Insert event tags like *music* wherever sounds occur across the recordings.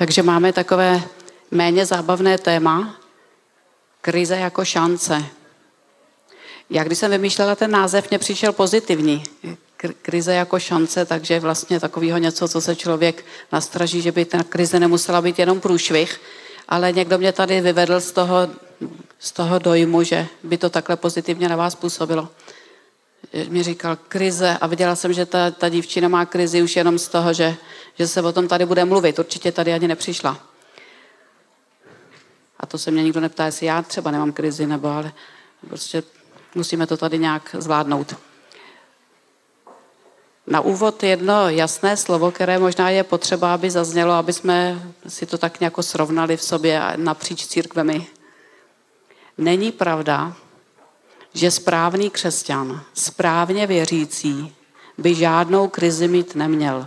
Takže máme takové méně zábavné téma, krize jako šance. Já když jsem vymýšlela ten název, mě přišel pozitivní. Krize jako šance, takže vlastně takového něco, co se člověk nastraží, že by ta krize nemusela být jenom průšvih, ale někdo mě tady vyvedl z toho, z toho dojmu, že by to takhle pozitivně na vás působilo. Mi říkal krize a viděla jsem, že ta, ta dívčina má krizi už jenom z toho, že, že se o tom tady bude mluvit. Určitě tady ani nepřišla. A to se mě nikdo neptá, jestli já třeba nemám krizi, nebo ale prostě musíme to tady nějak zvládnout. Na úvod jedno jasné slovo, které možná je potřeba, aby zaznělo, aby jsme si to tak nějak srovnali v sobě napříč církvemi. Není pravda, že správný křesťan, správně věřící, by žádnou krizi mít neměl.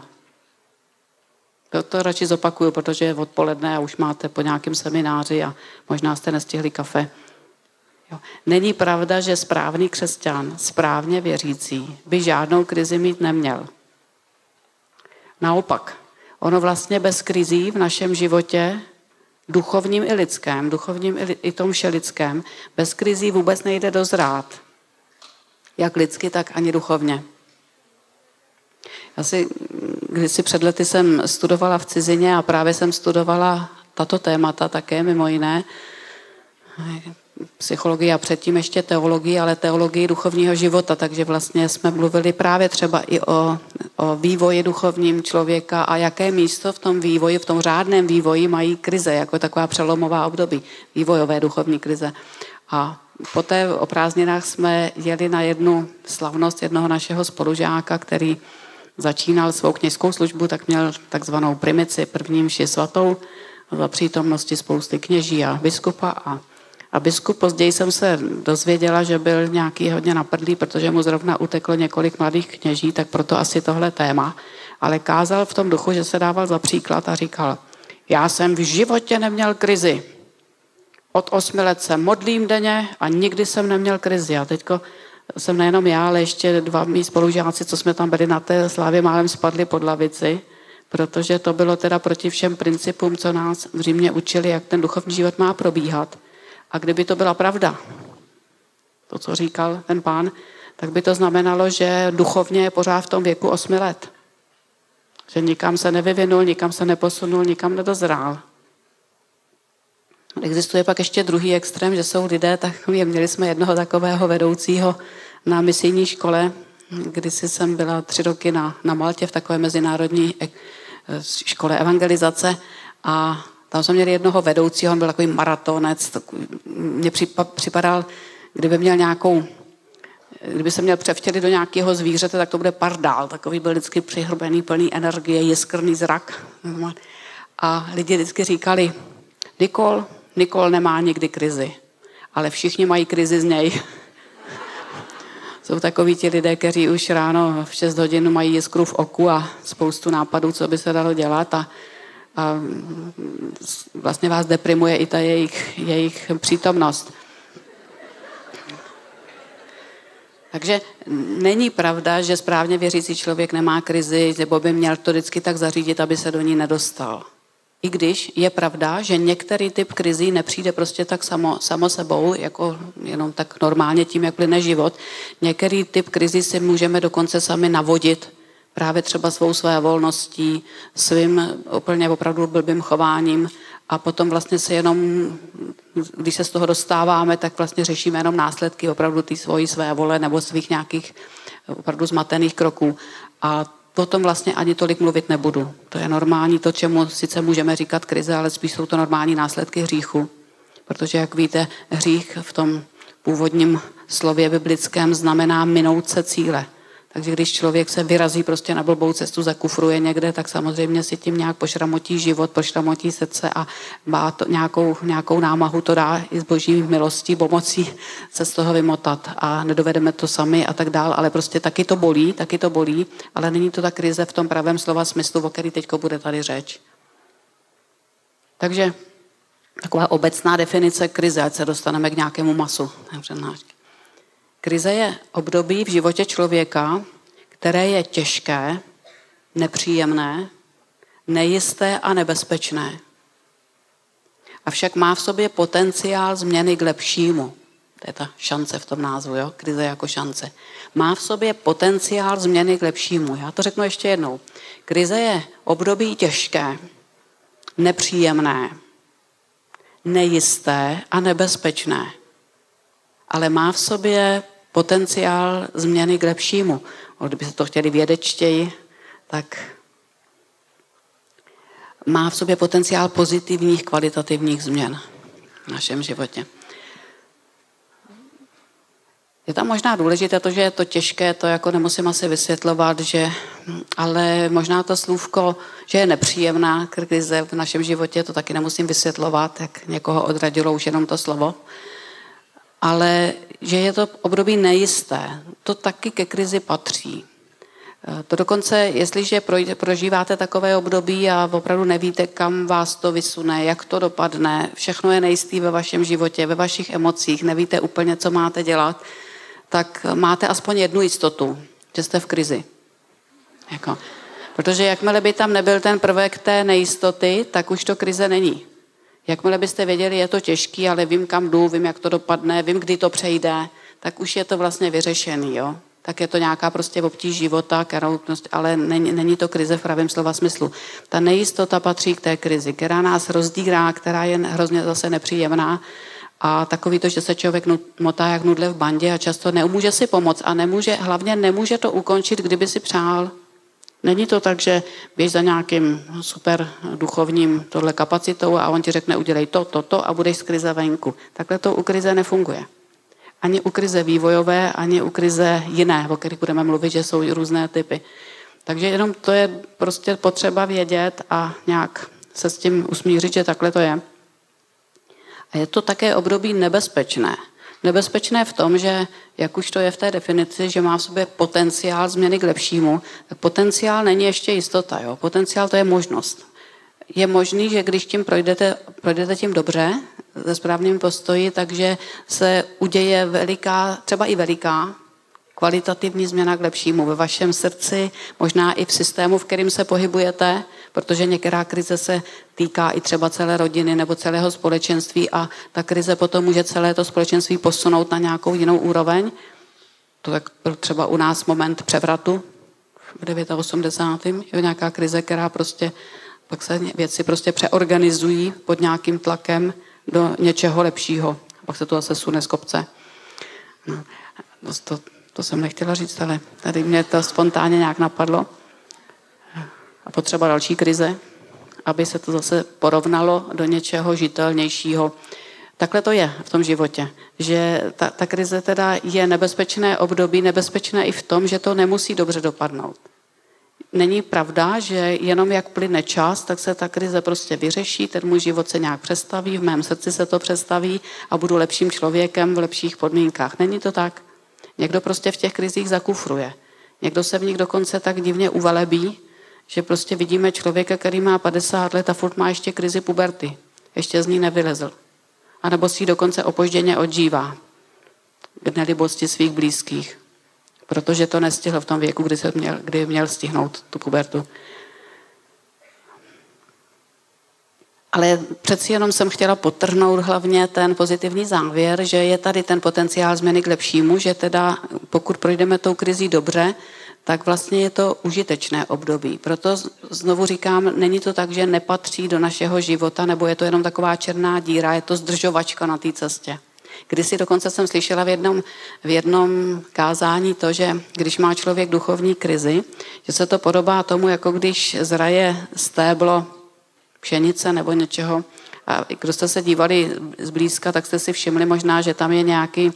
To, to radši zopakuju, protože je odpoledne a už máte po nějakém semináři a možná jste nestihli kafe. Jo. Není pravda, že správný křesťan, správně věřící, by žádnou krizi mít neměl. Naopak, ono vlastně bez krizí v našem životě, duchovním i lidském, duchovním i tom všelidském, bez krizí vůbec nejde dozrát. Jak lidsky, tak ani duchovně. Já si, když si před lety jsem studovala v cizině a právě jsem studovala tato témata také, mimo jiné, psychologii a předtím ještě teologii, ale teologii duchovního života, takže vlastně jsme mluvili právě třeba i o, o vývoji duchovním člověka a jaké místo v tom vývoji, v tom řádném vývoji mají krize, jako taková přelomová období, vývojové duchovní krize. A poté o prázdninách jsme jeli na jednu slavnost jednoho našeho spolužáka, který začínal svou kněžskou službu, tak měl takzvanou primici, první mši svatou, za přítomnosti spousty kněží a biskupa a a biskup později jsem se dozvěděla, že byl nějaký hodně naprdlý, protože mu zrovna uteklo několik mladých kněží, tak proto asi tohle téma. Ale kázal v tom duchu, že se dával za příklad a říkal, já jsem v životě neměl krizi. Od osmi let se modlím denně a nikdy jsem neměl krizi. A teďko jsem nejenom já, ale ještě dva mý spolužáci, co jsme tam byli na té slávě, málem spadli pod lavici, protože to bylo teda proti všem principům, co nás v Římě učili, jak ten duchovní život má probíhat. A kdyby to byla pravda, to, co říkal ten pán, tak by to znamenalo, že duchovně je pořád v tom věku osmi let. Že nikam se nevyvinul, nikam se neposunul, nikam nedozrál. Existuje pak ještě druhý extrém, že jsou lidé takový, měli jsme jednoho takového vedoucího na misijní škole, kdysi jsem byla tři roky na, na Maltě v takové mezinárodní škole evangelizace a tam jsme měli jednoho vedoucího, on byl takový maratonec, takový, mně připadal, kdyby měl nějakou, kdyby se měl převtělit do nějakého zvířete, tak to bude pardál, takový byl vždycky přihrbený, plný energie, jiskrný zrak. A lidi vždycky říkali, Nikol, Nikol nemá nikdy krizi, ale všichni mají krizi z něj. *laughs* Jsou takoví ti lidé, kteří už ráno v 6 hodin mají jiskru v oku a spoustu nápadů, co by se dalo dělat a a vlastně vás deprimuje i ta jejich, jejich přítomnost. Takže není pravda, že správně věřící člověk nemá krizi, nebo by měl to vždycky tak zařídit, aby se do ní nedostal. I když je pravda, že některý typ krizí nepřijde prostě tak samo, samo sebou, jako jenom tak normálně tím, jak plyne život. Některý typ krizí si můžeme dokonce sami navodit právě třeba svou své volností, svým úplně opravdu blbým chováním a potom vlastně se jenom, když se z toho dostáváme, tak vlastně řešíme jenom následky opravdu té svojí své vole nebo svých nějakých opravdu zmatených kroků. A potom vlastně ani tolik mluvit nebudu. To je normální to, čemu sice můžeme říkat krize, ale spíš jsou to normální následky hříchu. Protože, jak víte, hřích v tom původním slově biblickém znamená minout se cíle. Takže když člověk se vyrazí prostě na blbou cestu, zakufruje někde, tak samozřejmě si tím nějak pošramotí život, pošramotí srdce a má to nějakou, nějakou námahu, to dá i s boží milostí, pomocí se z toho vymotat a nedovedeme to sami a tak dál, ale prostě taky to bolí, taky to bolí, ale není to ta krize v tom pravém slova smyslu, o který teď bude tady řeč. Takže taková obecná definice krize, ať se dostaneme k nějakému masu přednášky. Krize je období v životě člověka, které je těžké, nepříjemné nejisté a nebezpečné. Avšak má v sobě potenciál změny k lepšímu. To je ta šance v tom názvu, jo? krize jako šance. Má v sobě potenciál změny k lepšímu. Já to řeknu ještě jednou. Krize je období těžké, nepříjemné, nejisté a nebezpečné. Ale má v sobě potenciál změny k lepšímu. Kdyby se to chtěli vědečtěji, tak má v sobě potenciál pozitivních, kvalitativních změn v našem životě. Je tam možná důležité to, že je to těžké, to jako nemusím asi vysvětlovat, že, ale možná to slůvko, že je nepříjemná krize v našem životě, to taky nemusím vysvětlovat, jak někoho odradilo už jenom to slovo. Ale že je to období nejisté, to taky ke krizi patří. Eh, to dokonce, jestliže prožíváte takové období a opravdu nevíte, kam vás to vysune, jak to dopadne, všechno je nejistý ve vašem životě, ve vašich emocích, nevíte úplně, co máte dělat, tak máte aspoň jednu jistotu, že jste v krizi. Jako. Protože jakmile by tam nebyl ten prvek té nejistoty, tak už to krize není. Jakmile byste věděli, je to těžký, ale vím, kam jdu, vím, jak to dopadne, vím, kdy to přejde, tak už je to vlastně vyřešený. Jo? tak je to nějaká prostě obtíž života, kterou, ale není, není to krize v pravém slova smyslu. Ta nejistota patří k té krizi, která nás rozdírá, která je hrozně zase nepříjemná. A takový to, že se člověk motá jak nudle v bandě a často nemůže si pomoct a nemůže, hlavně nemůže to ukončit, kdyby si přál. Není to tak, že běž za nějakým super duchovním tohle kapacitou a on ti řekne udělej to, to, to a budeš z krize venku. Takhle to u krize nefunguje ani u krize vývojové, ani u krize jiné, o kterých budeme mluvit, že jsou různé typy. Takže jenom to je prostě potřeba vědět a nějak se s tím usmířit, že takhle to je. A je to také období nebezpečné. Nebezpečné v tom, že, jak už to je v té definici, že má v sobě potenciál změny k lepšímu, tak potenciál není ještě jistota. Jo? Potenciál to je možnost. Je možný, že když tím projdete, projdete tím dobře, ze správným postoji, takže se uděje veliká, třeba i veliká, kvalitativní změna k lepšímu ve vašem srdci, možná i v systému, v kterým se pohybujete, protože některá krize se týká i třeba celé rodiny nebo celého společenství a ta krize potom může celé to společenství posunout na nějakou jinou úroveň. To tak třeba u nás moment převratu v 89. je nějaká krize, která prostě pak se věci prostě přeorganizují pod nějakým tlakem do něčeho lepšího. Pak se to zase sune z kopce. No, to, to jsem nechtěla říct, ale tady mě to spontánně nějak napadlo. A potřeba další krize, aby se to zase porovnalo do něčeho žitelnějšího. Takhle to je v tom životě, že ta, ta krize teda je nebezpečné období, nebezpečné i v tom, že to nemusí dobře dopadnout není pravda, že jenom jak plyne čas, tak se ta krize prostě vyřeší, ten můj život se nějak přestaví, v mém srdci se to přestaví a budu lepším člověkem v lepších podmínkách. Není to tak? Někdo prostě v těch krizích zakufruje. Někdo se v nich dokonce tak divně uvelebí, že prostě vidíme člověka, který má 50 let a furt má ještě krizi puberty. Ještě z ní nevylezl. A nebo si ji dokonce opožděně odžívá k nelibosti svých blízkých protože to nestihl v tom věku, kdy, se měl, kdy měl stihnout tu pubertu. Ale přeci jenom jsem chtěla potrhnout hlavně ten pozitivní závěr, že je tady ten potenciál změny k lepšímu, že teda pokud projdeme tou krizí dobře, tak vlastně je to užitečné období. Proto znovu říkám, není to tak, že nepatří do našeho života, nebo je to jenom taková černá díra, je to zdržovačka na té cestě. Kdysi dokonce jsem slyšela v jednom, v jednom kázání to, že když má člověk duchovní krizi, že se to podobá tomu, jako když zraje stéblo pšenice nebo něčeho. A kdo jste se dívali zblízka, tak jste si všimli možná, že tam je nějaký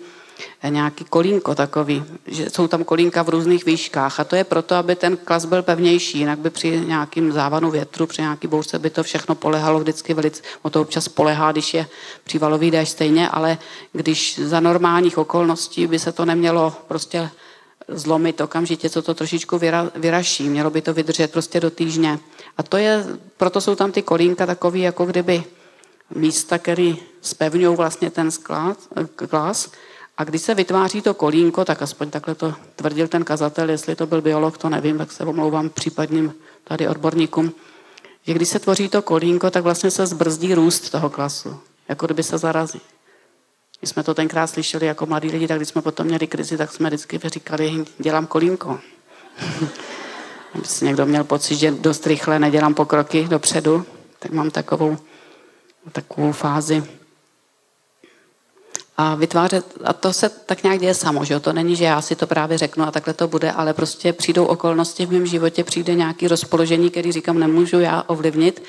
nějaký kolínko takový, že jsou tam kolínka v různých výškách a to je proto, aby ten klas byl pevnější, jinak by při nějakým závanu větru, při nějaký bouřce by to všechno polehalo vždycky velice, o to občas polehá, když je přívalový déšť stejně, ale když za normálních okolností by se to nemělo prostě zlomit okamžitě, co to trošičku vyra, vyraší, mělo by to vydržet prostě do týždně. A to je, proto jsou tam ty kolínka takový, jako kdyby místa, který spevňují vlastně ten sklad, glas a když se vytváří to kolínko, tak aspoň takhle to tvrdil ten kazatel, jestli to byl biolog, to nevím, tak se omlouvám případným tady odborníkům, že když se tvoří to kolínko, tak vlastně se zbrzdí růst toho klasu, jako kdyby se zarazí. My jsme to tenkrát slyšeli jako mladí lidi, tak když jsme potom měli krizi, tak jsme vždycky říkali, dělám kolínko. *laughs* Aby si někdo měl pocit, že dost rychle nedělám pokroky dopředu, tak mám takovou, takovou fázi a vytvářet, a to se tak nějak děje samo, že to není, že já si to právě řeknu a takhle to bude, ale prostě přijdou okolnosti v mém životě, přijde nějaký rozpoložení, který říkám, nemůžu já ovlivnit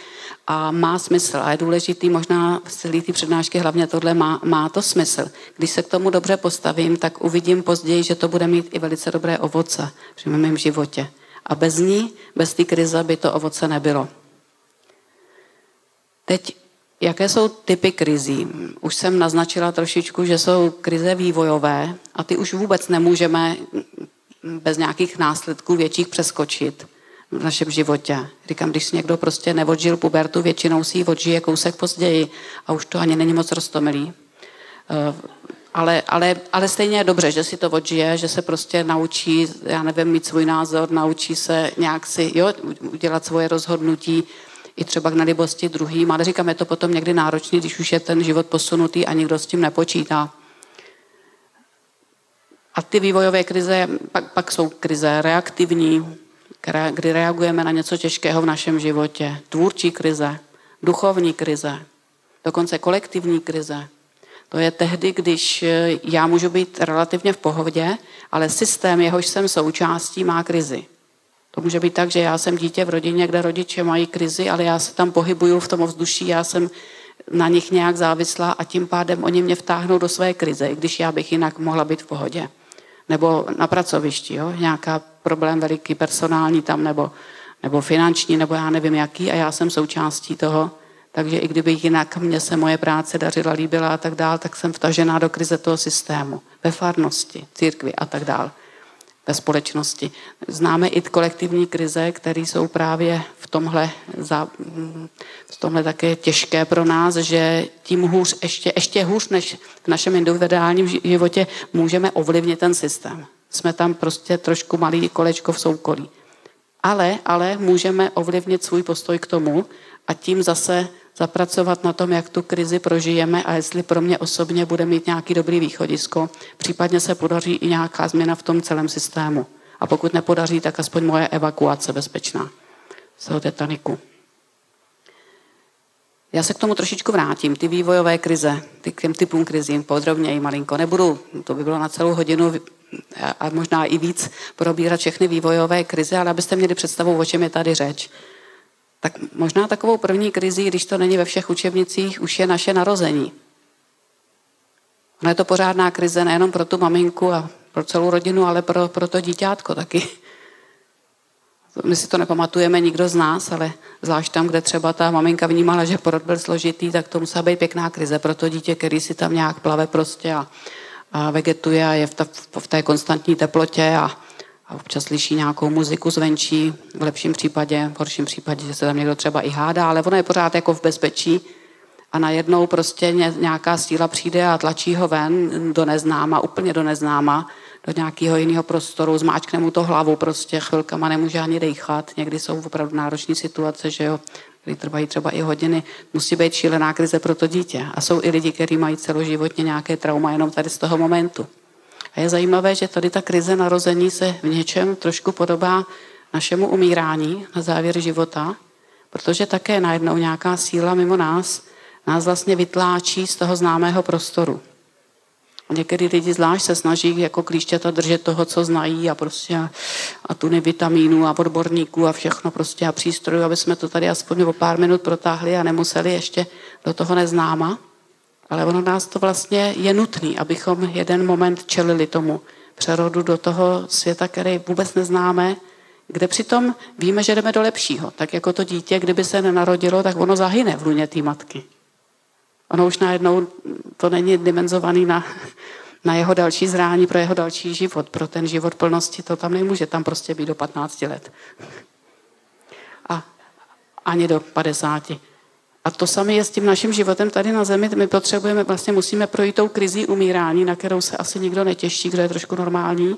a má smysl a je důležitý, možná v celé té přednášky hlavně tohle má, má to smysl. Když se k tomu dobře postavím, tak uvidím později, že to bude mít i velice dobré ovoce v mém životě. A bez ní, bez té krize by to ovoce nebylo. Teď Jaké jsou typy krizí? Už jsem naznačila trošičku, že jsou krize vývojové a ty už vůbec nemůžeme bez nějakých následků větších přeskočit v našem životě. Říkám, když si někdo prostě nevodžil pubertu, většinou si ji odžije kousek později a už to ani není moc roztomilý. Eh, ale, ale, ale stejně je dobře, že si to odžije, že se prostě naučí, já nevím, mít svůj názor, naučí se nějak si jo, udělat svoje rozhodnutí, i třeba k nelibosti druhým, ale říkám, je to potom někdy náročný, když už je ten život posunutý a nikdo s tím nepočítá. A ty vývojové krize, pak, pak jsou krize reaktivní, kdy reagujeme na něco těžkého v našem životě. Tvůrčí krize, duchovní krize, dokonce kolektivní krize. To je tehdy, když já můžu být relativně v pohodě, ale systém, jehož jsem součástí, má krizi. To může být tak, že já jsem dítě v rodině, kde rodiče mají krizi, ale já se tam pohybuju v tom ovzduší, já jsem na nich nějak závislá a tím pádem oni mě vtáhnou do své krize, i když já bych jinak mohla být v pohodě. Nebo na pracovišti, jo? nějaká problém veliký personální tam, nebo, nebo finanční, nebo já nevím jaký a já jsem součástí toho. Takže i kdyby jinak mě se moje práce dařila, líbila a tak dál, tak jsem vtažená do krize toho systému. Ve farnosti, církvi a tak dál ve společnosti. Známe i kolektivní krize, které jsou právě v tomhle, za, v tomhle také těžké pro nás, že tím hůř, ještě, ještě hůř než v našem individuálním životě můžeme ovlivnit ten systém. Jsme tam prostě trošku malý kolečko v soukolí. Ale, ale můžeme ovlivnit svůj postoj k tomu a tím zase zapracovat na tom, jak tu krizi prožijeme a jestli pro mě osobně bude mít nějaký dobrý východisko. Případně se podaří i nějaká změna v tom celém systému. A pokud nepodaří, tak aspoň moje evakuace bezpečná z toho Titaniku. Já se k tomu trošičku vrátím. Ty vývojové krize, ty k těm typům krizím podrobněji malinko. Nebudu, to by bylo na celou hodinu a možná i víc probírat všechny vývojové krize, ale abyste měli představu, o čem je tady řeč. Tak možná takovou první krizi, když to není ve všech učebnicích, už je naše narození. Ono je to pořádná krize nejenom pro tu maminku a pro celou rodinu, ale pro, pro to dítětko taky. My si to nepamatujeme nikdo z nás, ale zvlášť tam, kde třeba ta maminka vnímala, že porod byl složitý, tak to musela být pěkná krize pro to dítě, který si tam nějak plave prostě a, a vegetuje a je v, ta, v té konstantní teplotě a, a občas slyší nějakou muziku zvenčí, v lepším případě, v horším případě, že se tam někdo třeba i hádá, ale ono je pořád jako v bezpečí a najednou prostě nějaká síla přijde a tlačí ho ven do neznáma, úplně do neznáma, do nějakého jiného prostoru, zmáčkne mu to hlavu prostě, chvilkama nemůže ani dechat, někdy jsou opravdu náročné situace, že jo, které trvají třeba i hodiny, musí být šílená krize pro to dítě. A jsou i lidi, kteří mají celoživotně nějaké trauma jenom tady z toho momentu. A je zajímavé, že tady ta krize narození se v něčem trošku podobá našemu umírání na závěr života, protože také najednou nějaká síla mimo nás nás vlastně vytláčí z toho známého prostoru. Někdy lidi zvlášť se snaží jako klíšťata držet toho, co znají a prostě a, a tu vitamínů a odborníků a všechno prostě a přístrojů, aby jsme to tady aspoň o pár minut protáhli a nemuseli ještě do toho neznáma. Ale ono nás to vlastně je nutný, abychom jeden moment čelili tomu přerodu do toho světa, který vůbec neznáme, kde přitom víme, že jdeme do lepšího. Tak jako to dítě, kdyby se nenarodilo, tak ono zahyne v luně té matky. Ono už najednou to není dimenzovaný na, na jeho další zrání, pro jeho další život, pro ten život plnosti, to tam nemůže tam prostě být do 15 let. A ani do 50. A to samé je s tím naším životem tady na zemi. My potřebujeme, vlastně musíme projít tou krizí umírání, na kterou se asi nikdo netěší, kdo je trošku normální,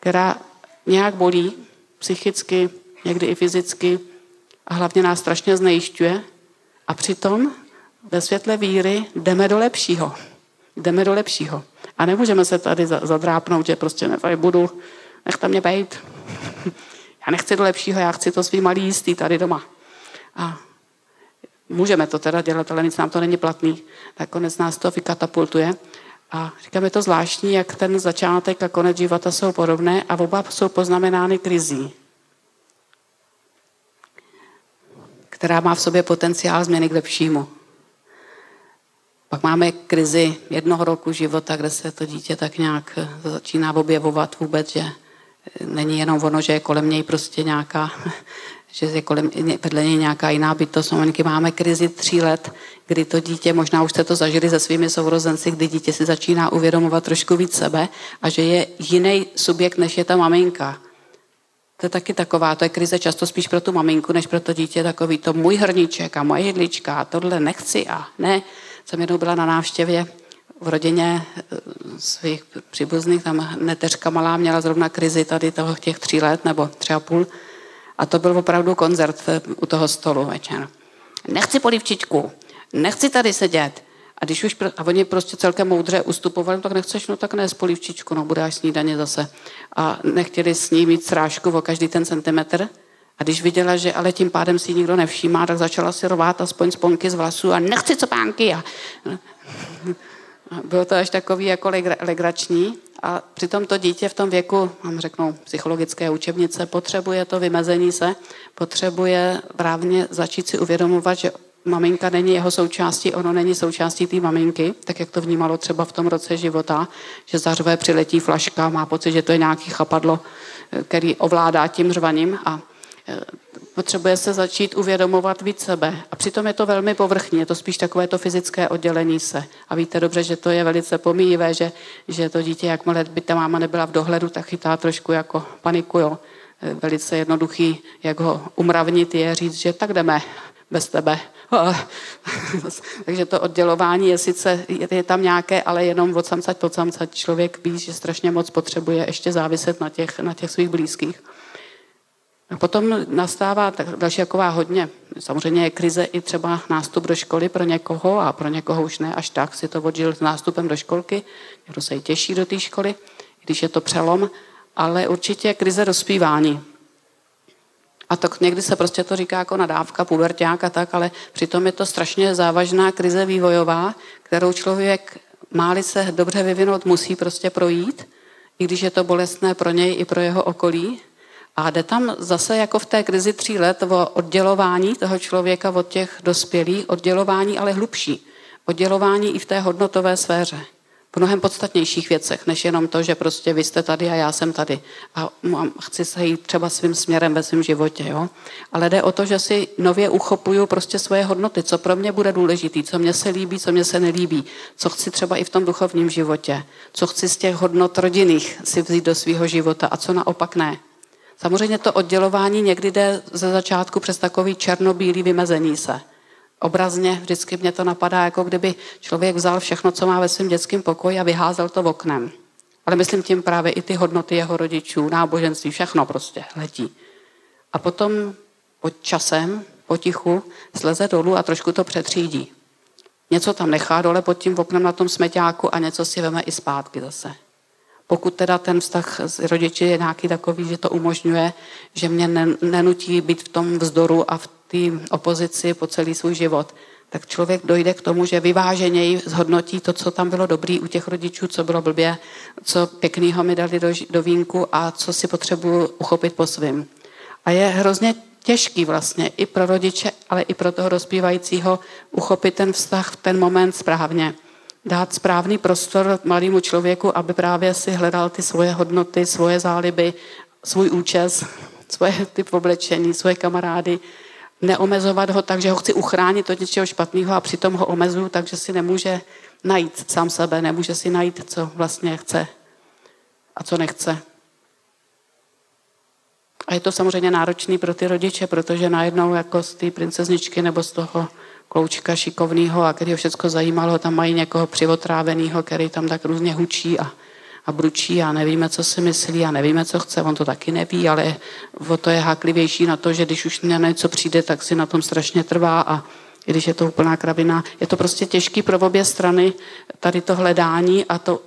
která nějak bolí psychicky, někdy i fyzicky, a hlavně nás strašně znejišťuje. A přitom ve světle víry jdeme do lepšího. Jdeme do lepšího. A nemůžeme se tady zadrápnout, že prostě ne, budu, nechte mě být. *laughs* Já nechci do lepšího, já chci to svý malý jistý tady doma. A můžeme to teda dělat, ale nic nám to není platný. Tak konec nás to vykatapultuje. A říkám, je to zvláštní, jak ten začátek a konec života jsou podobné a oba jsou poznamenány krizí, která má v sobě potenciál změny k lepšímu. Pak máme krizi jednoho roku života, kde se to dítě tak nějak začíná objevovat vůbec, že není jenom ono, že je kolem něj prostě nějaká, že je kolem, vedle něj nějaká jiná bytost. Momenky máme krizi tří let, kdy to dítě, možná už jste to zažili se svými sourozenci, kdy dítě si začíná uvědomovat trošku víc sebe a že je jiný subjekt, než je ta maminka. To je taky taková, to je krize často spíš pro tu maminku, než pro to dítě, takový to můj hrníček a moje jedlička a tohle nechci a ne. Jsem jednou byla na návštěvě v rodině eh, svých příbuzných, tam neteřka malá měla zrovna krizi tady toho těch tří let nebo tři a půl. A to byl opravdu koncert eh, u toho stolu večer. Nechci polivčičku, nechci tady sedět. A když už, a oni prostě celkem moudře ustupovali, tak nechceš, no tak ne, polivčičku, no bude až snídaně zase. A nechtěli s ní mít srážku o každý ten centimetr. A když viděla, že ale tím pádem si nikdo nevšímá, tak začala si rvát aspoň sponky z vlasů a nechci copánky. A bylo to až takový jako legrační. A přitom to dítě v tom věku, mám řeknu, psychologické učebnice, potřebuje to vymezení se, potřebuje právně začít si uvědomovat, že maminka není jeho součástí, ono není součástí té maminky, tak jak to vnímalo třeba v tom roce života, že zařve přiletí flaška, má pocit, že to je nějaký chapadlo, který ovládá tím řvaním a Eh, potřebuje se začít uvědomovat víc sebe. A přitom je to velmi povrchní, je to spíš takové to fyzické oddělení se. A víte dobře, že to je velice pomíjivé, že, že to dítě, jakmile by ta máma nebyla v dohledu, tak chytá trošku jako paniku. Jo. Eh, velice jednoduchý, jak ho umravnit, je říct, že tak jdeme bez tebe. *laughs* Takže to oddělování je sice, je tam nějaké, ale jenom od samcať po samcať člověk ví, že strašně moc potřebuje ještě záviset na těch, na těch svých blízkých. A potom nastává další taková hodně, samozřejmě je krize i třeba nástup do školy pro někoho a pro někoho už ne až tak si to odžil s nástupem do školky, někdo se i těší do té školy, když je to přelom, ale určitě krize dospívání. A tak někdy se prostě to říká jako nadávka, puberták a tak, ale přitom je to strašně závažná krize vývojová, kterou člověk máli se dobře vyvinout, musí prostě projít, i když je to bolestné pro něj i pro jeho okolí, a jde tam zase jako v té krizi tří let o oddělování toho člověka od těch dospělých, oddělování ale hlubší. Oddělování i v té hodnotové sféře. V mnohem podstatnějších věcech, než jenom to, že prostě vy jste tady a já jsem tady. A chci se jít třeba svým směrem ve svém životě. Jo? Ale jde o to, že si nově uchopuju prostě svoje hodnoty, co pro mě bude důležitý, co mě se líbí, co mě se nelíbí, co chci třeba i v tom duchovním životě, co chci z těch hodnot rodinných si vzít do svého života a co naopak ne. Samozřejmě to oddělování někdy jde ze začátku přes takový černobílý vymezení se. Obrazně vždycky mě to napadá, jako kdyby člověk vzal všechno, co má ve svém dětském pokoji a vyházel to v oknem. Ale myslím tím právě i ty hodnoty jeho rodičů, náboženství, všechno prostě letí. A potom pod časem, potichu, sleze dolů a trošku to přetřídí. Něco tam nechá dole pod tím oknem na tom smeťáku a něco si veme i zpátky zase. Pokud teda ten vztah s rodiči je nějaký takový, že to umožňuje, že mě nenutí být v tom vzdoru a v té opozici po celý svůj život, tak člověk dojde k tomu, že vyváženěji zhodnotí to, co tam bylo dobrý u těch rodičů, co bylo blbě, co pěknýho mi dali do, do vínku a co si potřebuju uchopit po svým. A je hrozně těžký vlastně i pro rodiče, ale i pro toho dospívajícího uchopit ten vztah v ten moment správně dát správný prostor malému člověku, aby právě si hledal ty svoje hodnoty, svoje záliby, svůj účes, *laughs* svoje typ oblečení, svoje kamarády, neomezovat ho tak, že ho chci uchránit od něčeho špatného a přitom ho omezuju, takže si nemůže najít sám sebe, nemůže si najít, co vlastně chce a co nechce. A je to samozřejmě náročný pro ty rodiče, protože najednou jako z té princezničky nebo z toho kloučka šikovného a který ho všechno zajímalo, tam mají někoho přivotráveného, který tam tak různě hučí a, a bručí a nevíme, co si myslí a nevíme, co chce. On to taky neví, ale o to je háklivější na to, že když už na něco přijde, tak si na tom strašně trvá a i když je to úplná kravina. Je to prostě těžký pro obě strany tady to hledání a to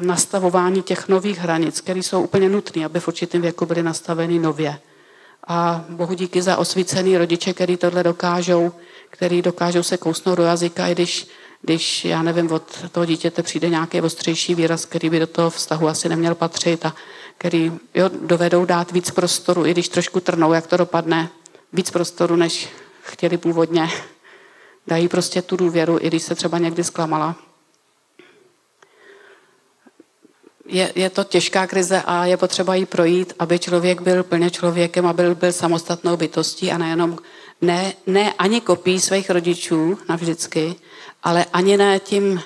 nastavování těch nových hranic, které jsou úplně nutné, aby v určitém věku byly nastaveny nově. A bohu díky za osvícený rodiče, který tohle dokážou, který dokážou se kousnout do jazyka, i když, když, já nevím, od toho dítěte přijde nějaký ostřejší výraz, který by do toho vztahu asi neměl patřit a který jo, dovedou dát víc prostoru, i když trošku trnou, jak to dopadne, víc prostoru, než chtěli původně. Dají prostě tu důvěru, i když se třeba někdy zklamala. je, je to těžká krize a je potřeba jí projít, aby člověk byl plně člověkem a byl, byl samostatnou bytostí a nejenom, ne, ne ani kopí svých rodičů navždycky, ale ani ne tím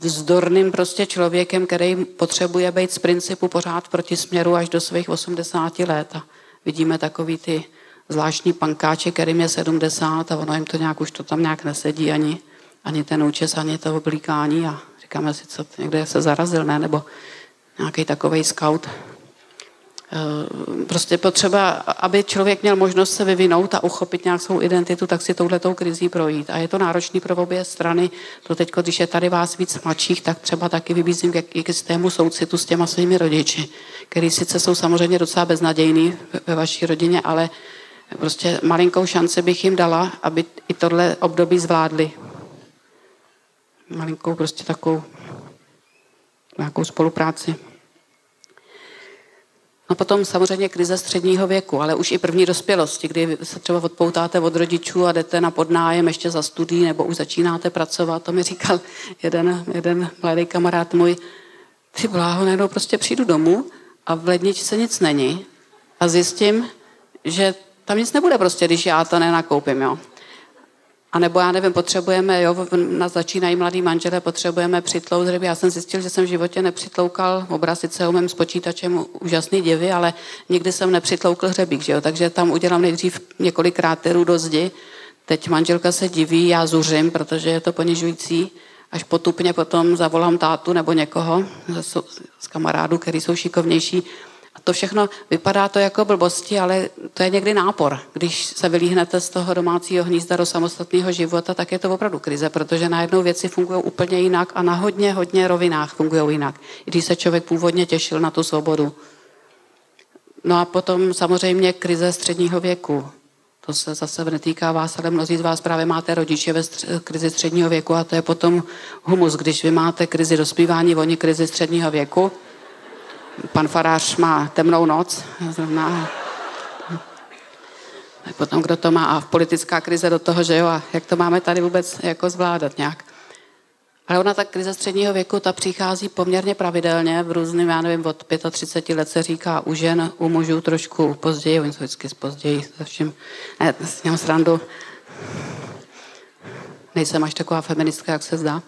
vzdorným prostě člověkem, který potřebuje být z principu pořád proti směru až do svých 80 let. A vidíme takový ty zvláštní pankáče, kterým je 70 a ono jim to nějak už to tam nějak nesedí ani, ani ten účes, ani to oblíkání a Říkáme si, co někde se zarazil, ne? Nebo nějaký takový scout. Eh, prostě potřeba, aby člověk měl možnost se vyvinout a uchopit nějak svou identitu, tak si touhletou krizí projít. A je to náročný pro obě strany. To teď, když je tady vás víc mladších, tak třeba taky vybízím k jistému soucitu s těma svými rodiči, který sice jsou samozřejmě docela beznadějný ve vaší rodině, ale prostě malinkou šanci bych jim dala, aby i tohle období zvládli malinkou prostě takovou nějakou spolupráci. No potom samozřejmě krize středního věku, ale už i první dospělosti, kdy se třeba odpoutáte od rodičů a jdete na podnájem ještě za studií nebo už začínáte pracovat. To mi říkal jeden, jeden mladý kamarád můj, ty bláho, najednou prostě přijdu domů a v ledničce nic není a zjistím, že tam nic nebude prostě, když já to nenakoupím, jo. A nebo já nevím, potřebujeme, jo, na začínají mladý manželé, potřebujeme přitlout ryby. Já jsem zjistil, že jsem v životě nepřitloukal, obraz sice umím s počítačem úžasný divy, ale nikdy jsem nepřitloukl hřebík, že jo? takže tam udělám nejdřív několik kráterů do zdi. Teď manželka se diví, já zuřím, protože je to ponižující. Až potupně potom zavolám tátu nebo někoho z kamarádů, který jsou šikovnější a to všechno vypadá to jako blbosti, ale to je někdy nápor. Když se vylíhnete z toho domácího hnízda do samostatného života, tak je to opravdu krize, protože najednou věci fungují úplně jinak a na hodně, hodně rovinách fungují jinak. I když se člověk původně těšil na tu svobodu. No a potom samozřejmě krize středního věku. To se zase netýká vás, ale mnozí z vás právě máte rodiče ve stř- krizi středního věku a to je potom humus. Když vy máte krizi dospívání, oni krizi středního věku, pan farář má temnou noc, zrovna. A potom kdo to má a politická krize do toho, že jo, a jak to máme tady vůbec jako zvládat nějak. Ale ona ta krize středního věku, ta přichází poměrně pravidelně, v různým, já nevím, od 35 let se říká u žen, u mužů trošku později, oni jsou vždycky později, se vším, ne, s něm srandu. Nejsem až taková feministka, jak se zdá.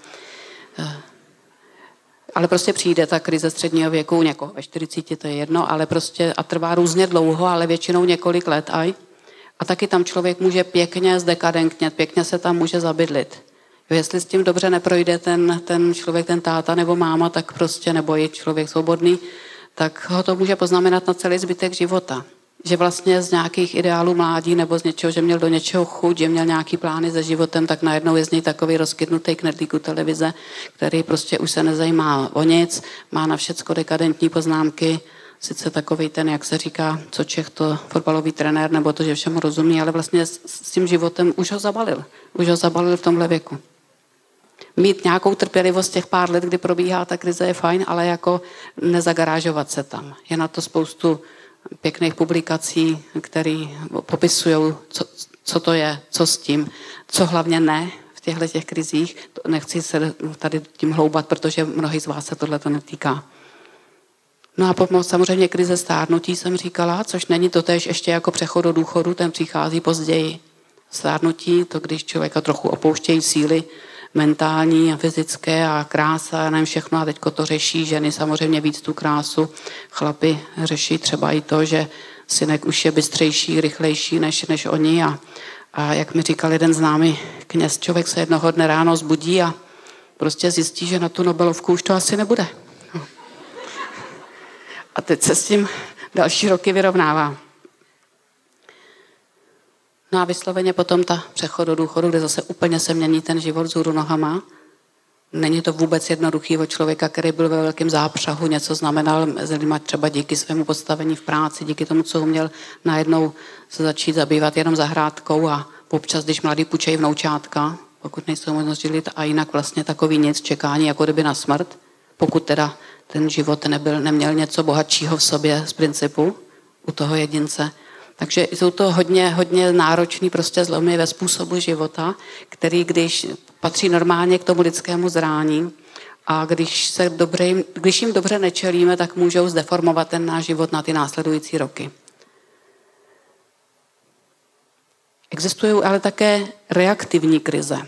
Ale prostě přijde ta krize středního věku, někoho ve 40, to je jedno, ale prostě a trvá různě dlouho, ale většinou několik let aj. A taky tam člověk může pěkně zdekadentnět, pěkně se tam může zabydlit. Jo, jestli s tím dobře neprojde ten, ten člověk, ten táta nebo máma, tak prostě, nebo je člověk svobodný, tak ho to může poznamenat na celý zbytek života že vlastně z nějakých ideálů mládí nebo z něčeho, že měl do něčeho chuť, že měl nějaký plány se životem, tak najednou je z něj takový rozkytnutý knedlík u televize, který prostě už se nezajímá o nic, má na všecko dekadentní poznámky, sice takový ten, jak se říká, co Čech to fotbalový trenér, nebo to, že všemu rozumí, ale vlastně s, s tím životem už ho zabalil. Už ho zabalil v tomhle věku. Mít nějakou trpělivost těch pár let, kdy probíhá ta krize, je fajn, ale jako nezagarážovat se tam. Je na to spoustu pěkných publikací, které popisují, co, co to je, co s tím, co hlavně ne v těchto těch krizích. Nechci se tady tím hloubat, protože mnohý z vás se tohle to netýká. No a potom samozřejmě krize stárnutí jsem říkala, což není to tež ještě jako přechod do důchodu, ten přichází později. Stárnutí, to když člověka trochu opouštějí síly, mentální a fyzické a krása, a nevím všechno a teďko to řeší ženy samozřejmě víc tu krásu. Chlapi řeší třeba i to, že synek už je bystřejší, rychlejší než, než oni a, a jak mi říkal jeden známý kněz, člověk se jednoho dne ráno zbudí a prostě zjistí, že na tu Nobelovku už to asi nebude. A teď se s tím další roky vyrovnává. No a vysloveně potom ta přechod do důchodu, kde zase úplně se mění ten život z nohama. Není to vůbec jednoduchý od člověka, který byl ve velkém zápřahu, něco znamenal lidmi třeba díky svému postavení v práci, díky tomu, co uměl najednou se začít zabývat jenom zahrádkou a občas, když mladý půjčejí vnoučátka, pokud nejsou možnost žít a jinak vlastně takový nic, čekání jako kdyby na smrt, pokud teda ten život nebyl, neměl něco bohatšího v sobě z principu u toho jedince. Takže jsou to hodně, hodně náročný prostě zlomy ve způsobu života, který když patří normálně k tomu lidskému zrání a když, se dobrý, když jim dobře nečelíme, tak můžou zdeformovat ten náš život na ty následující roky. Existují ale také reaktivní krize,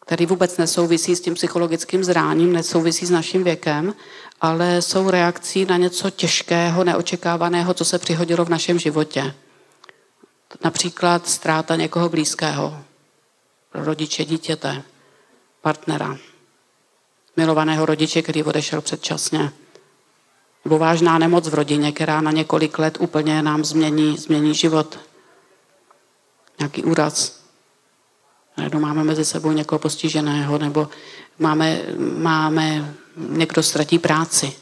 které vůbec nesouvisí s tím psychologickým zráním, nesouvisí s naším věkem, ale jsou reakcí na něco těžkého, neočekávaného, co se přihodilo v našem životě. Například ztráta někoho blízkého, rodiče dítěte, partnera, milovaného rodiče, který odešel předčasně. Nebo vážná nemoc v rodině, která na několik let úplně nám změní, změní život. Nějaký úraz. Najednou máme mezi sebou někoho postiženého, nebo máme, máme někdo ztratí práci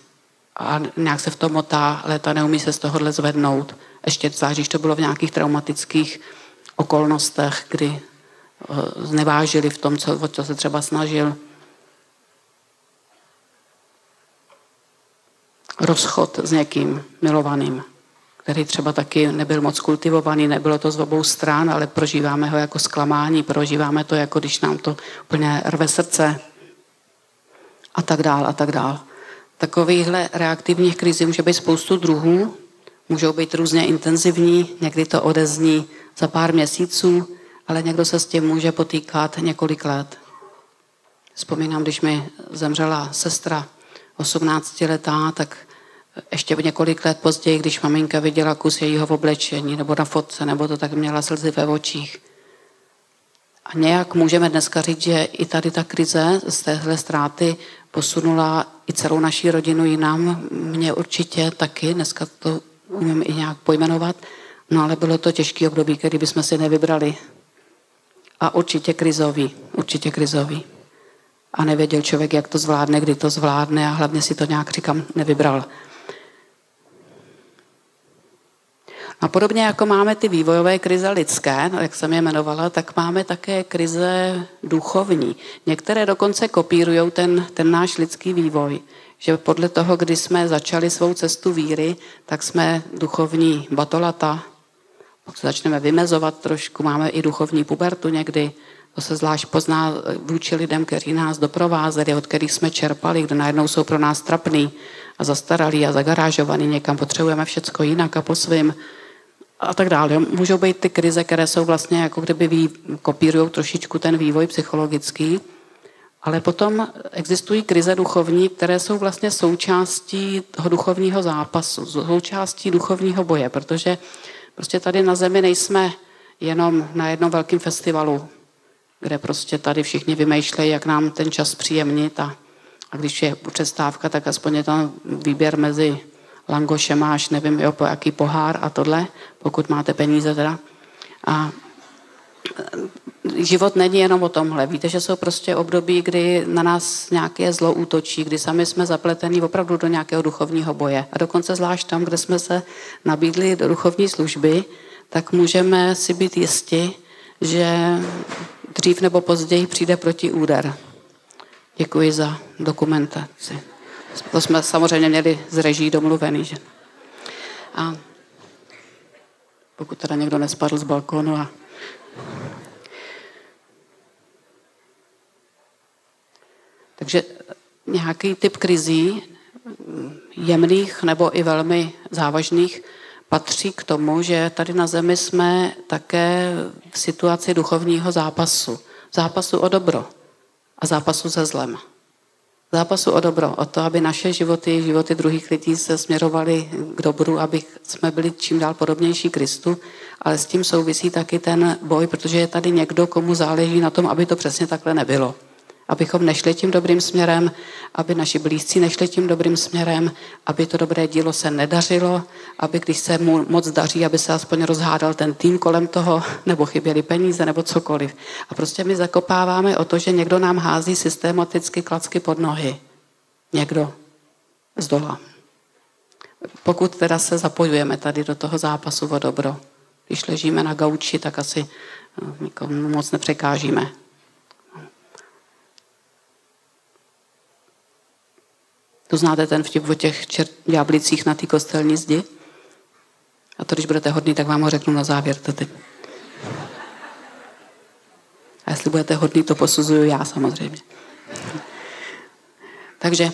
a nějak se v tom motá léta, neumí se z tohohle zvednout. Ještě zvlášť, to bylo v nějakých traumatických okolnostech, kdy eh, znevážili v tom, co, o co se třeba snažil. Rozchod s někým milovaným, který třeba taky nebyl moc kultivovaný, nebylo to z obou stran, ale prožíváme ho jako zklamání, prožíváme to, jako když nám to úplně rve srdce a tak dál a tak dál. Takovýchhle reaktivních krizí může být spoustu druhů, můžou být různě intenzivní, někdy to odezní za pár měsíců, ale někdo se s tím může potýkat několik let. Vzpomínám, když mi zemřela sestra 18 letá, tak ještě několik let později, když maminka viděla kus jejího oblečení nebo na fotce, nebo to tak měla slzy ve očích. A nějak můžeme dneska říct, že i tady ta krize z téhle ztráty posunula i celou naší rodinu jinam. Mě určitě taky, dneska to umím i nějak pojmenovat, no ale bylo to těžký období, který bychom si nevybrali. A určitě krizový, určitě krizový. A nevěděl člověk, jak to zvládne, kdy to zvládne a hlavně si to nějak, říkám, nevybral. A podobně jako máme ty vývojové krize lidské, jak jsem je jmenovala, tak máme také krize duchovní. Některé dokonce kopírují ten, ten náš lidský vývoj. Že podle toho, kdy jsme začali svou cestu víry, tak jsme duchovní batolata. Pak se začneme vymezovat trošku, máme i duchovní pubertu někdy. To se zvlášť pozná vůči lidem, kteří nás doprovázeli, od kterých jsme čerpali, kde najednou jsou pro nás trapný a zastaralí a zagarážovaný někam. Potřebujeme všecko jinak a po svým a tak dále. Můžou být ty krize, které jsou vlastně jako kdyby kopírují trošičku ten vývoj psychologický, ale potom existují krize duchovní, které jsou vlastně součástí toho duchovního zápasu, součástí duchovního boje, protože prostě tady na zemi nejsme jenom na jednom velkém festivalu, kde prostě tady všichni vymýšlejí, jak nám ten čas příjemnit a, a když je přestávka, tak aspoň je tam výběr mezi langoše máš, nevím, jo, po jaký pohár a tohle, pokud máte peníze teda. A život není jenom o tomhle. Víte, že jsou prostě období, kdy na nás nějaké zlo útočí, kdy sami jsme zapletení opravdu do nějakého duchovního boje. A dokonce zvlášť tam, kde jsme se nabídli do duchovní služby, tak můžeme si být jisti, že dřív nebo později přijde proti úder. Děkuji za dokumentaci. To jsme samozřejmě měli z reží domluvený. Že? A pokud teda někdo nespadl z balkónu a Takže nějaký typ krizí, jemných nebo i velmi závažných, patří k tomu, že tady na zemi jsme také v situaci duchovního zápasu. Zápasu o dobro a zápasu se zlem zápasu o dobro, o to, aby naše životy, životy druhých lidí se směrovaly k dobru, aby jsme byli čím dál podobnější Kristu, ale s tím souvisí taky ten boj, protože je tady někdo, komu záleží na tom, aby to přesně takhle nebylo. Abychom nešli tím dobrým směrem, aby naši blízcí nešli tím dobrým směrem, aby to dobré dílo se nedařilo, aby když se mu moc daří, aby se aspoň rozhádal ten tým kolem toho, nebo chyběly peníze, nebo cokoliv. A prostě my zakopáváme o to, že někdo nám hází systematicky klacky pod nohy. Někdo z dola. Pokud teda se zapojujeme tady do toho zápasu o dobro. Když ležíme na gauči, tak asi nikomu moc nepřekážíme. To znáte ten vtip o těch čert, ďáblicích na té kostelní zdi? A to, když budete hodný, tak vám ho řeknu na závěr. To teď. A jestli budete hodný, to posuzuju já samozřejmě. Takže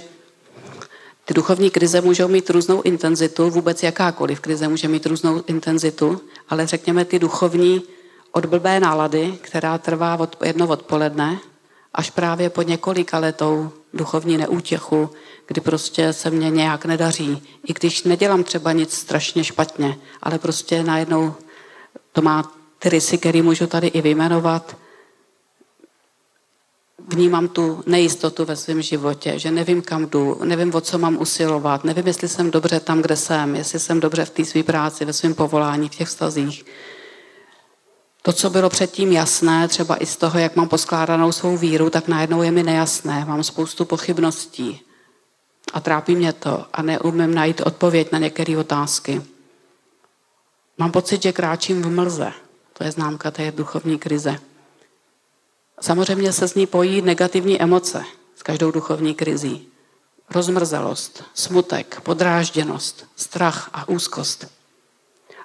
ty duchovní krize můžou mít různou intenzitu, vůbec jakákoliv krize může mít různou intenzitu, ale řekněme ty duchovní od blbé nálady, která trvá od jedno odpoledne, až právě po několika letou duchovní neútěchu, kdy prostě se mně nějak nedaří. I když nedělám třeba nic strašně špatně, ale prostě najednou to má ty rysy, které můžu tady i vyjmenovat. Vnímám tu nejistotu ve svém životě, že nevím, kam jdu, nevím, o co mám usilovat, nevím, jestli jsem dobře tam, kde jsem, jestli jsem dobře v té své práci, ve svém povolání, v těch vztazích. To, co bylo předtím jasné, třeba i z toho, jak mám poskládanou svou víru, tak najednou je mi nejasné. Mám spoustu pochybností a trápí mě to a neumím najít odpověď na některé otázky. Mám pocit, že kráčím v mlze. To je známka té duchovní krize. Samozřejmě se z ní pojí negativní emoce s každou duchovní krizí. Rozmrzelost, smutek, podrážděnost, strach a úzkost.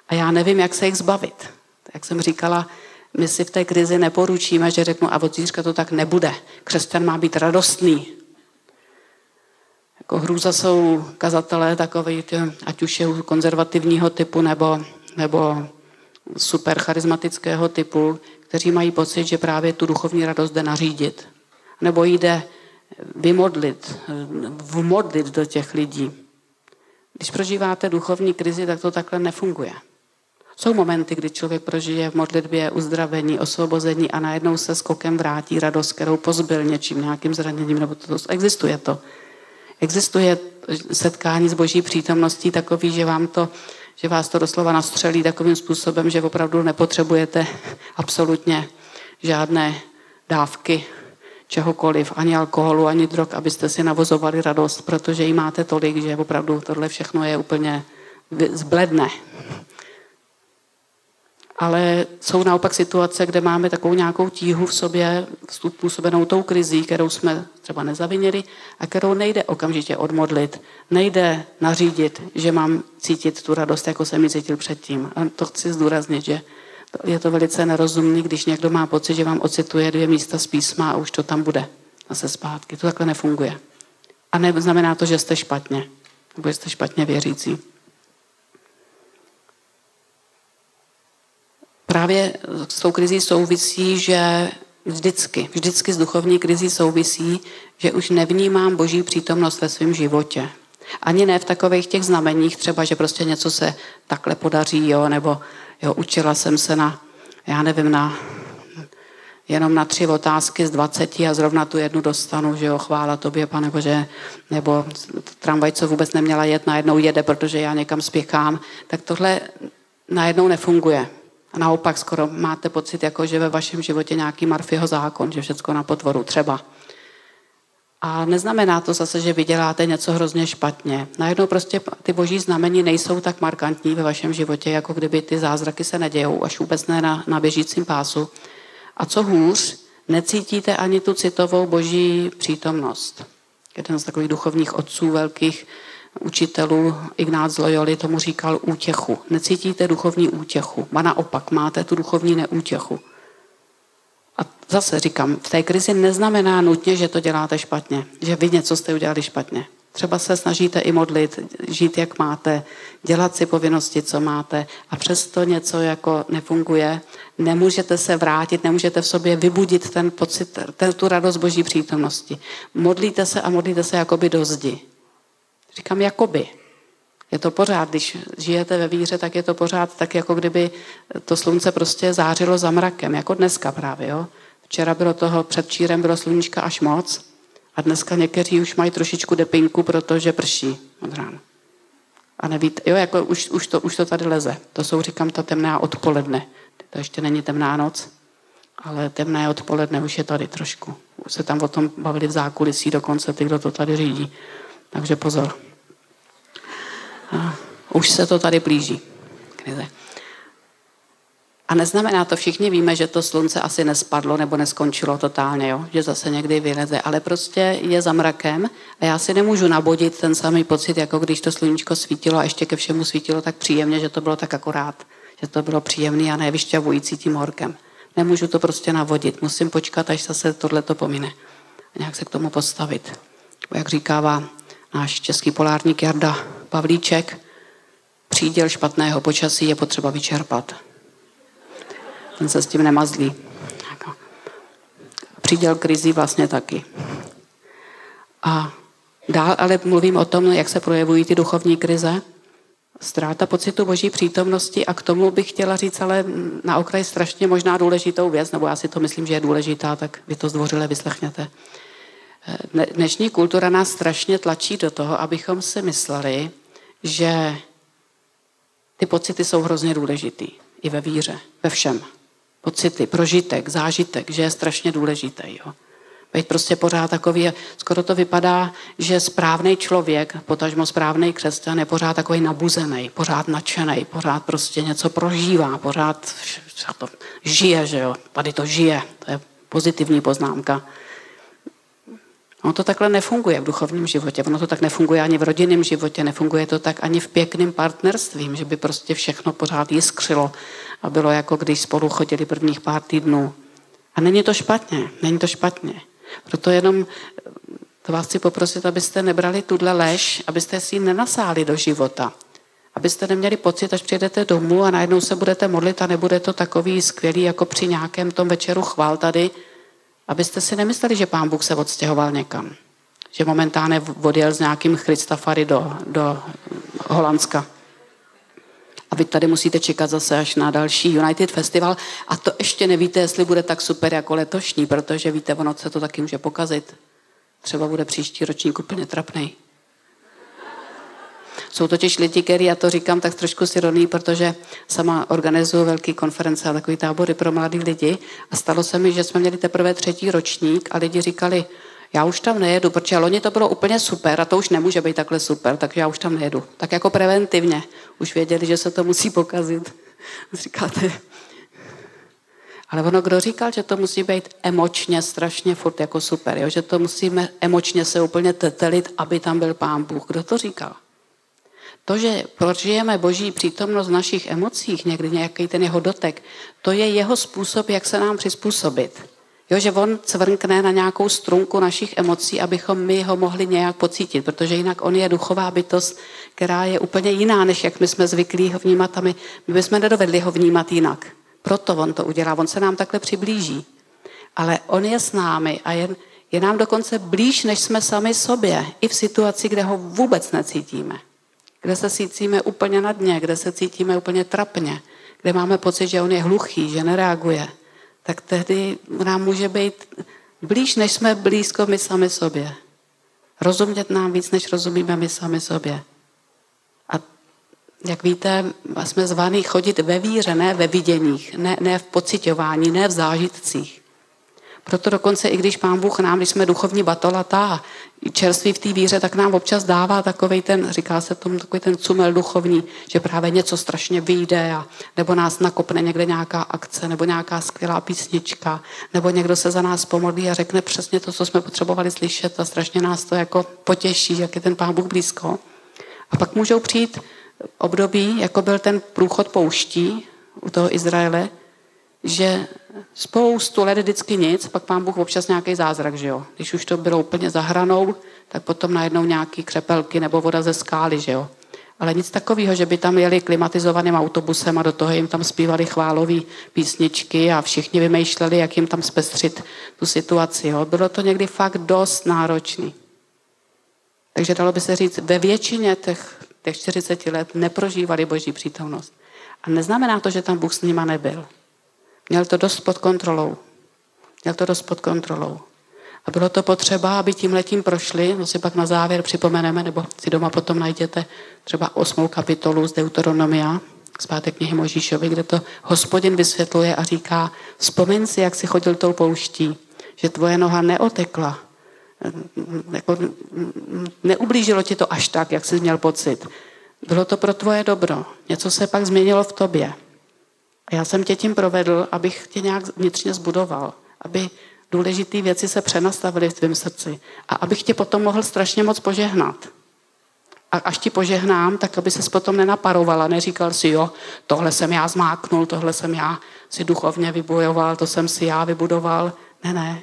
A já nevím, jak se jich zbavit. Jak jsem říkala, my si v té krizi neporučíme, že řeknu, a od zítřka to tak nebude. Křesťan má být radostný. Jako hrůza jsou kazatelé takový, ať už je konzervativního typu nebo, nebo super charismatického typu, kteří mají pocit, že právě tu duchovní radost jde nařídit. Nebo jde vymodlit, vmodlit do těch lidí. Když prožíváte duchovní krizi, tak to takhle nefunguje. Jsou momenty, kdy člověk prožije v modlitbě uzdravení, osvobození a najednou se skokem vrátí radost, kterou pozbyl něčím, nějakým zraněním, nebo to, to existuje to. Existuje setkání s boží přítomností takový, že vám to, že vás to doslova nastřelí takovým způsobem, že opravdu nepotřebujete absolutně žádné dávky čehokoliv, ani alkoholu, ani drog, abyste si navozovali radost, protože jí máte tolik, že opravdu tohle všechno je úplně zbledne ale jsou naopak situace, kde máme takovou nějakou tíhu v sobě, způsobenou tou krizí, kterou jsme třeba nezavinili a kterou nejde okamžitě odmodlit. Nejde nařídit, že mám cítit tu radost, jako jsem ji cítil předtím. A to chci zdůraznit, že je to velice nerozumný, když někdo má pocit, že vám ocituje dvě místa z písma a už to tam bude zase zpátky. To takhle nefunguje. A neznamená to, že jste špatně, nebo jste špatně věřící. Právě s tou krizí souvisí, že vždycky, vždycky s duchovní krizí souvisí, že už nevnímám boží přítomnost ve svém životě. Ani ne v takových těch znameních, třeba, že prostě něco se takhle podaří, jo, nebo jo, učila jsem se na, já nevím, na jenom na tři otázky z 20 a zrovna tu jednu dostanu, že jo, chvála tobě, pane Bože, nebo tramvaj, co vůbec neměla jet, najednou jede, protože já někam spěchám, tak tohle najednou nefunguje. A naopak skoro máte pocit, jako že ve vašem životě nějaký Marfyho zákon, že všechno na potvoru třeba. A neznamená to zase, že vy děláte něco hrozně špatně. Najednou prostě ty boží znamení nejsou tak markantní ve vašem životě, jako kdyby ty zázraky se nedějou, až vůbec ne na, na běžícím pásu. A co hůř, necítíte ani tu citovou boží přítomnost. Jeden z takových duchovních otců velkých učitelů Ignác Loyoli tomu říkal útěchu. Necítíte duchovní útěchu, a naopak máte tu duchovní neútěchu. A zase říkám, v té krizi neznamená nutně, že to děláte špatně, že vy něco jste udělali špatně. Třeba se snažíte i modlit, žít jak máte, dělat si povinnosti, co máte a přesto něco jako nefunguje. Nemůžete se vrátit, nemůžete v sobě vybudit ten pocit, ten, tu radost boží přítomnosti. Modlíte se a modlíte se jakoby do zdi. Říkám jakoby. Je to pořád, když žijete ve víře, tak je to pořád tak, jako kdyby to slunce prostě zářilo za mrakem, jako dneska právě. Jo? Včera bylo toho, předčírem bylo sluníčka až moc a dneska někteří už mají trošičku depinku, protože prší od rána. A nevíte, jo, jako už, už, to, už to tady leze. To jsou, říkám, ta temná odpoledne. To ještě není temná noc, ale temné odpoledne už je tady trošku. Už se tam o tom bavili v zákulisí dokonce ty, kdo to tady řídí. Takže pozor. Už se to tady blíží. Krize. A neznamená to, všichni víme, že to slunce asi nespadlo nebo neskončilo totálně, jo? že zase někdy vyleze, ale prostě je za mrakem a já si nemůžu nabodit ten samý pocit, jako když to sluníčko svítilo a ještě ke všemu svítilo tak příjemně, že to bylo tak akorát, že to bylo příjemný a nevyšťavující tím horkem. Nemůžu to prostě navodit, musím počkat, až zase tohle to pomine. A nějak se k tomu postavit. Jak říkává náš český polárník Jarda Pavlíček, příděl špatného počasí je potřeba vyčerpat ten se s tím nemazlí. Příděl krizi vlastně taky. A dál ale mluvím o tom, jak se projevují ty duchovní krize. Ztráta pocitu boží přítomnosti a k tomu bych chtěla říct ale na okraj strašně možná důležitou věc, nebo já si to myslím, že je důležitá, tak vy to zdvořile vyslechněte. Dnešní kultura nás strašně tlačí do toho, abychom si mysleli, že ty pocity jsou hrozně důležitý. I ve víře, ve všem pocity, prožitek, zážitek, že je strašně důležitý. Jo. Být prostě pořád takový, skoro to vypadá, že správný člověk, potažmo správný křesťan je pořád takový nabuzený, pořád nadšený, pořád prostě něco prožívá, pořád to žije, že jo, tady to žije, to je pozitivní poznámka. Ono to takhle nefunguje v duchovním životě, ono to tak nefunguje ani v rodinném životě, nefunguje to tak ani v pěkným partnerstvím, že by prostě všechno pořád jiskřilo a bylo jako když spolu chodili prvních pár týdnů. A není to špatně, není to špatně. Proto jenom to vás chci poprosit, abyste nebrali tuhle lež, abyste si ji nenasáli do života. Abyste neměli pocit, až přijedete domů a najednou se budete modlit a nebude to takový skvělý, jako při nějakém tom večeru chvál tady, abyste si nemysleli, že pán Bůh se odstěhoval někam. Že momentálně odjel s nějakým Christafary do, do Holandska. A vy tady musíte čekat zase až na další United Festival. A to ještě nevíte, jestli bude tak super jako letošní, protože víte, ono se to taky může pokazit. Třeba bude příští ročník úplně trapný. Jsou totiž lidi, kteří, já to říkám tak trošku sironý, protože sama organizuju velké konference a takový tábory pro mladý lidi a stalo se mi, že jsme měli teprve třetí ročník a lidi říkali, já už tam nejedu, protože loni to bylo úplně super a to už nemůže být takhle super, takže já už tam nejedu. Tak jako preventivně. Už věděli, že se to musí pokazit. *laughs* Říkáte, ale ono, kdo říkal, že to musí být emočně strašně furt jako super, jo? že to musíme emočně se úplně tetelit, aby tam byl pán Bůh. Kdo to říkal? To, že prožijeme boží přítomnost v našich emocích, někdy nějaký ten jeho dotek, to je jeho způsob, jak se nám přizpůsobit. Jo, že on cvrkne na nějakou strunku našich emocí, abychom my ho mohli nějak pocítit, protože jinak on je duchová bytost, která je úplně jiná, než jak my jsme zvyklí ho vnímat a my, my bychom nedovedli ho vnímat jinak. Proto on to udělá, on se nám takhle přiblíží. Ale on je s námi a je, je nám dokonce blíž, než jsme sami sobě, i v situaci, kde ho vůbec necítíme. Kde se cítíme úplně na dně, kde se cítíme úplně trapně, kde máme pocit, že on je hluchý, že nereaguje tak tehdy nám může být blíž, než jsme blízko my sami sobě. Rozumět nám víc, než rozumíme my sami sobě. A jak víte, jsme zvaní chodit ve víře, ne ve viděních, ne, ne v pocitování, ne v zážitcích. Proto dokonce, i když pán Bůh nám, když jsme duchovní batolatá, čerství v té víře, tak nám občas dává takový ten, říká se tomu, takový ten cumel duchovní, že právě něco strašně vyjde, a, nebo nás nakopne někde nějaká akce, nebo nějaká skvělá písnička, nebo někdo se za nás pomodlí a řekne přesně to, co jsme potřebovali slyšet a strašně nás to jako potěší, jak je ten pán Bůh blízko. A pak můžou přijít období, jako byl ten průchod pouští u toho Izraele, že spoustu let vždycky nic, pak pán Bůh občas nějaký zázrak, že jo. Když už to bylo úplně za hranou, tak potom najednou nějaký křepelky nebo voda ze skály, že jo. Ale nic takového, že by tam jeli klimatizovaným autobusem a do toho jim tam zpívali chválové písničky a všichni vymýšleli, jak jim tam zpestřit tu situaci. Jo. Bylo to někdy fakt dost náročný. Takže dalo by se říct, ve většině těch, těch 40 let neprožívali boží přítomnost. A neznamená to, že tam Bůh s nima nebyl. Měl to dost pod kontrolou. Měl to dost pod kontrolou. A bylo to potřeba, aby tím letím prošli, to si pak na závěr připomeneme, nebo si doma potom najděte třeba osmou kapitolu z Deuteronomia, z páté knihy Možíšovi, kde to hospodin vysvětluje a říká, vzpomeň si, jak si chodil tou pouští, že tvoje noha neotekla, jako, neublížilo ti to až tak, jak jsi měl pocit. Bylo to pro tvoje dobro. Něco se pak změnilo v tobě. A já jsem tě tím provedl, abych tě nějak vnitřně zbudoval, aby důležité věci se přenastavily v tvém srdci a abych tě potom mohl strašně moc požehnat. A až ti požehnám, tak aby se potom nenaparovala, neříkal si, jo, tohle jsem já zmáknul, tohle jsem já si duchovně vybojoval, to jsem si já vybudoval. Ne, ne.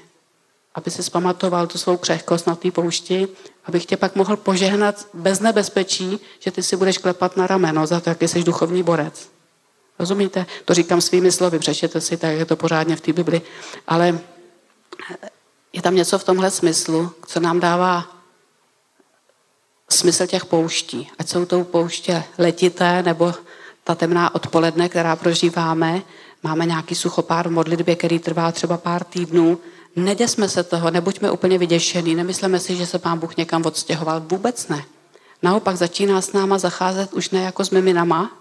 Aby si zpamatoval tu svou křehkost na té poušti, abych tě pak mohl požehnat bez nebezpečí, že ty si budeš klepat na rameno za to, jaký jsi duchovní borec. Rozumíte? To říkám svými slovy, přečtěte si, tak je to pořádně v té Bibli. Ale je tam něco v tomhle smyslu, co nám dává smysl těch pouští. Ať jsou to pouště letité, nebo ta temná odpoledne, která prožíváme, máme nějaký suchopár v modlitbě, který trvá třeba pár týdnů, neděsme se toho, nebuďme úplně vyděšený, nemyslíme si, že se pán Bůh někam odstěhoval. Vůbec ne. Naopak začíná s náma zacházet už ne jako s miminama,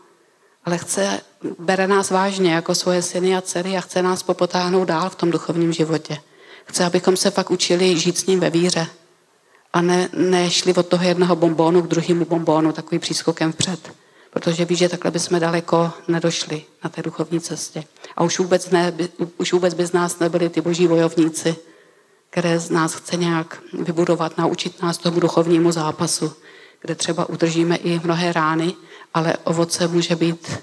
ale chce, bere nás vážně jako svoje syny a dcery a chce nás popotáhnout dál v tom duchovním životě. Chce, abychom se fakt učili žít s ním ve víře a ne, nešli od toho jednoho bombónu k druhému bombónu takový přískokem vpřed. Protože ví, že takhle bychom daleko nedošli na té duchovní cestě. A už vůbec, ne, už vůbec by z nás nebyli ty boží bojovníci, které z nás chce nějak vybudovat, naučit nás tomu duchovnímu zápasu, kde třeba udržíme i mnohé rány, ale ovoce může být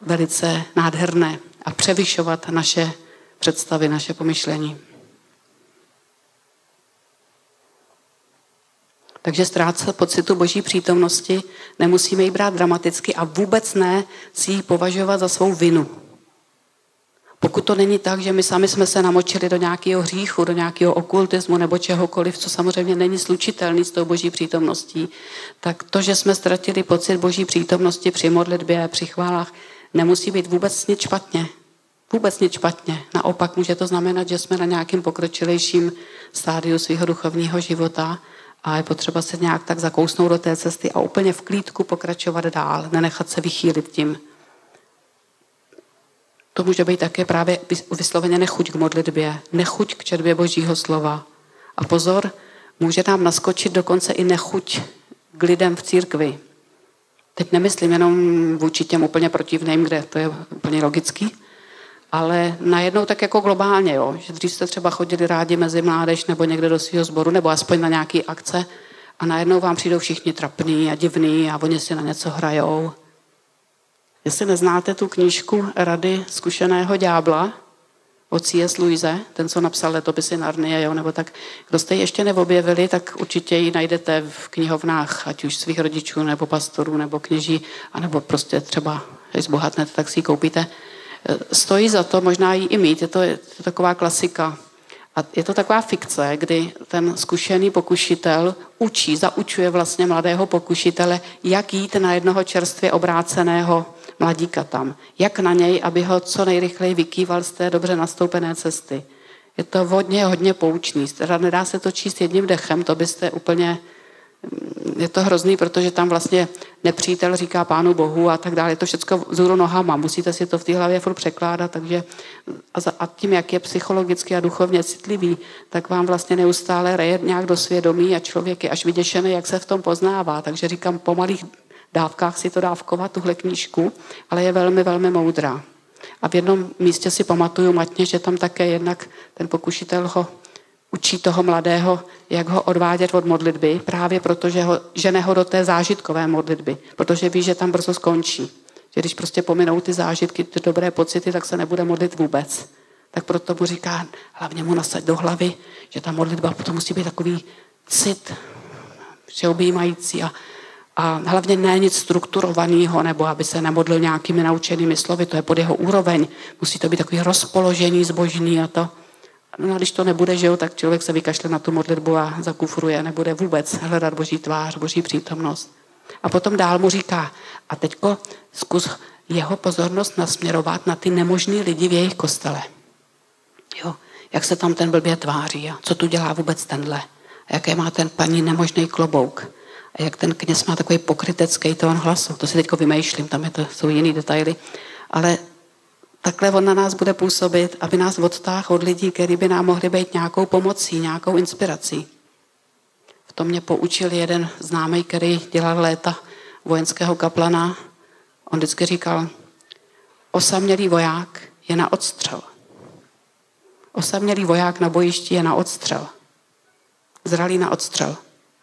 velice nádherné a převyšovat naše představy, naše pomyšlení. Takže ztrácet pocitu boží přítomnosti nemusíme ji brát dramaticky a vůbec ne si ji považovat za svou vinu. Pokud to není tak, že my sami jsme se namočili do nějakého hříchu, do nějakého okultismu nebo čehokoliv, co samozřejmě není slučitelný s tou boží přítomností, tak to, že jsme ztratili pocit boží přítomnosti při modlitbě, při chválách, nemusí být vůbec nic špatně. Vůbec nic špatně. Naopak může to znamenat, že jsme na nějakým pokročilejším stádiu svého duchovního života a je potřeba se nějak tak zakousnout do té cesty a úplně v klídku pokračovat dál, nenechat se vychýlit tím. To může být také právě vysloveně nechuť k modlitbě, nechuť k četbě Božího slova. A pozor, může nám naskočit dokonce i nechuť k lidem v církvi. Teď nemyslím jenom vůči těm úplně protivným, kde to je úplně logický, ale najednou tak jako globálně, jo, že dřív jste třeba chodili rádi mezi mládež nebo někde do svého sboru, nebo aspoň na nějaký akce a najednou vám přijdou všichni trapný a divný a oni si na něco hrajou. Jestli neznáte tu knížku Rady zkušeného ďábla od C.S. Louise, ten, co napsal letopisy Narnie, jo, nebo tak, kdo jste ji ještě neobjevili, tak určitě ji najdete v knihovnách, ať už svých rodičů, nebo pastorů, nebo kněží, anebo prostě třeba, když zbohatnete, tak si ji koupíte. Stojí za to možná ji i mít, je to, je to taková klasika. A je to taková fikce, kdy ten zkušený pokušitel učí, zaučuje vlastně mladého pokušitele, jak jít na jednoho čerstvě obráceného mladíka tam. Jak na něj, aby ho co nejrychleji vykýval z té dobře nastoupené cesty. Je to hodně, hodně poučný. Teda nedá se to číst jedním dechem, to byste úplně je to hrozný, protože tam vlastně nepřítel říká pánu bohu a tak dále. Je to všechno vzhůru nohama. Musíte si to v té hlavě furt překládat, takže a tím, jak je psychologicky a duchovně citlivý, tak vám vlastně neustále reje nějak do svědomí a člověk je až vyděšený, jak se v tom poznává. Takže říkám, po malých dávkách si to dávkovat, tuhle knížku, ale je velmi, velmi moudrá. A v jednom místě si pamatuju matně, že tam také jednak ten pokušitel ho učí toho mladého, jak ho odvádět od modlitby, právě proto, že ho, žene ho do té zážitkové modlitby, protože ví, že tam brzo skončí. Že když prostě pominou ty zážitky, ty dobré pocity, tak se nebude modlit vůbec. Tak proto mu říká, hlavně mu nasaď do hlavy, že ta modlitba potom musí být takový cit, všeobjímající a, a hlavně ne nic strukturovaného, nebo aby se nemodlil nějakými naučenými slovy, to je pod jeho úroveň. Musí to být takový rozpoložení zbožný a to. No a když to nebude, že jo, tak člověk se vykašle na tu modlitbu a zakufruje, nebude vůbec hledat Boží tvář, Boží přítomnost. A potom dál mu říká, a teďko zkus jeho pozornost nasměrovat na ty nemožný lidi v jejich kostele. Jo. jak se tam ten blbě tváří a co tu dělá vůbec tenhle. A jaké má ten paní nemožný klobouk. A jak ten kněz má takový pokrytecký tón hlasu. To si teď vymýšlím, tam je to, jsou jiný detaily. Ale takhle on na nás bude působit, aby nás odtáhl od lidí, kteří by nám mohli být nějakou pomocí, nějakou inspirací. V tom mě poučil jeden známý, který dělal léta vojenského kaplana. On vždycky říkal, osamělý voják je na odstřel. Osamělý voják na bojišti je na odstřel. Zralý na odstřel.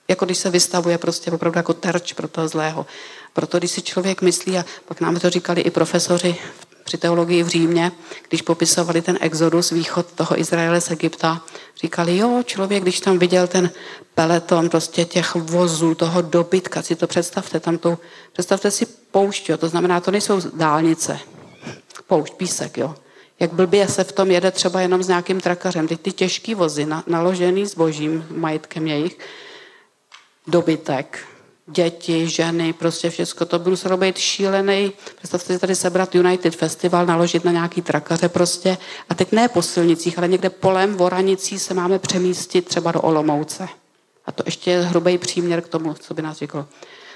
Jako když se vystavuje prostě opravdu jako terč pro toho zlého. Proto když si člověk myslí, a pak nám to říkali i profesoři při teologii v Římě, když popisovali ten exodus, východ toho Izraele z Egypta, říkali, jo, člověk, když tam viděl ten peleton prostě těch vozů, toho dobytka, si to představte, tam tu, představte si poušť, jo, to znamená, to nejsou dálnice, poušť, písek, jo. Jak blbě se v tom jede třeba jenom s nějakým trakařem. Teď ty těžký vozy, na, naložený božím majetkem jejich, dobytek, děti, ženy, prostě všechno. To by muselo být šílený. Představte si tady sebrat United Festival, naložit na nějaký trakaře prostě. A teď ne po silnicích, ale někde polem, voranicí se máme přemístit třeba do Olomouce. A to ještě je hrubý příměr k tomu, co by nás řekl.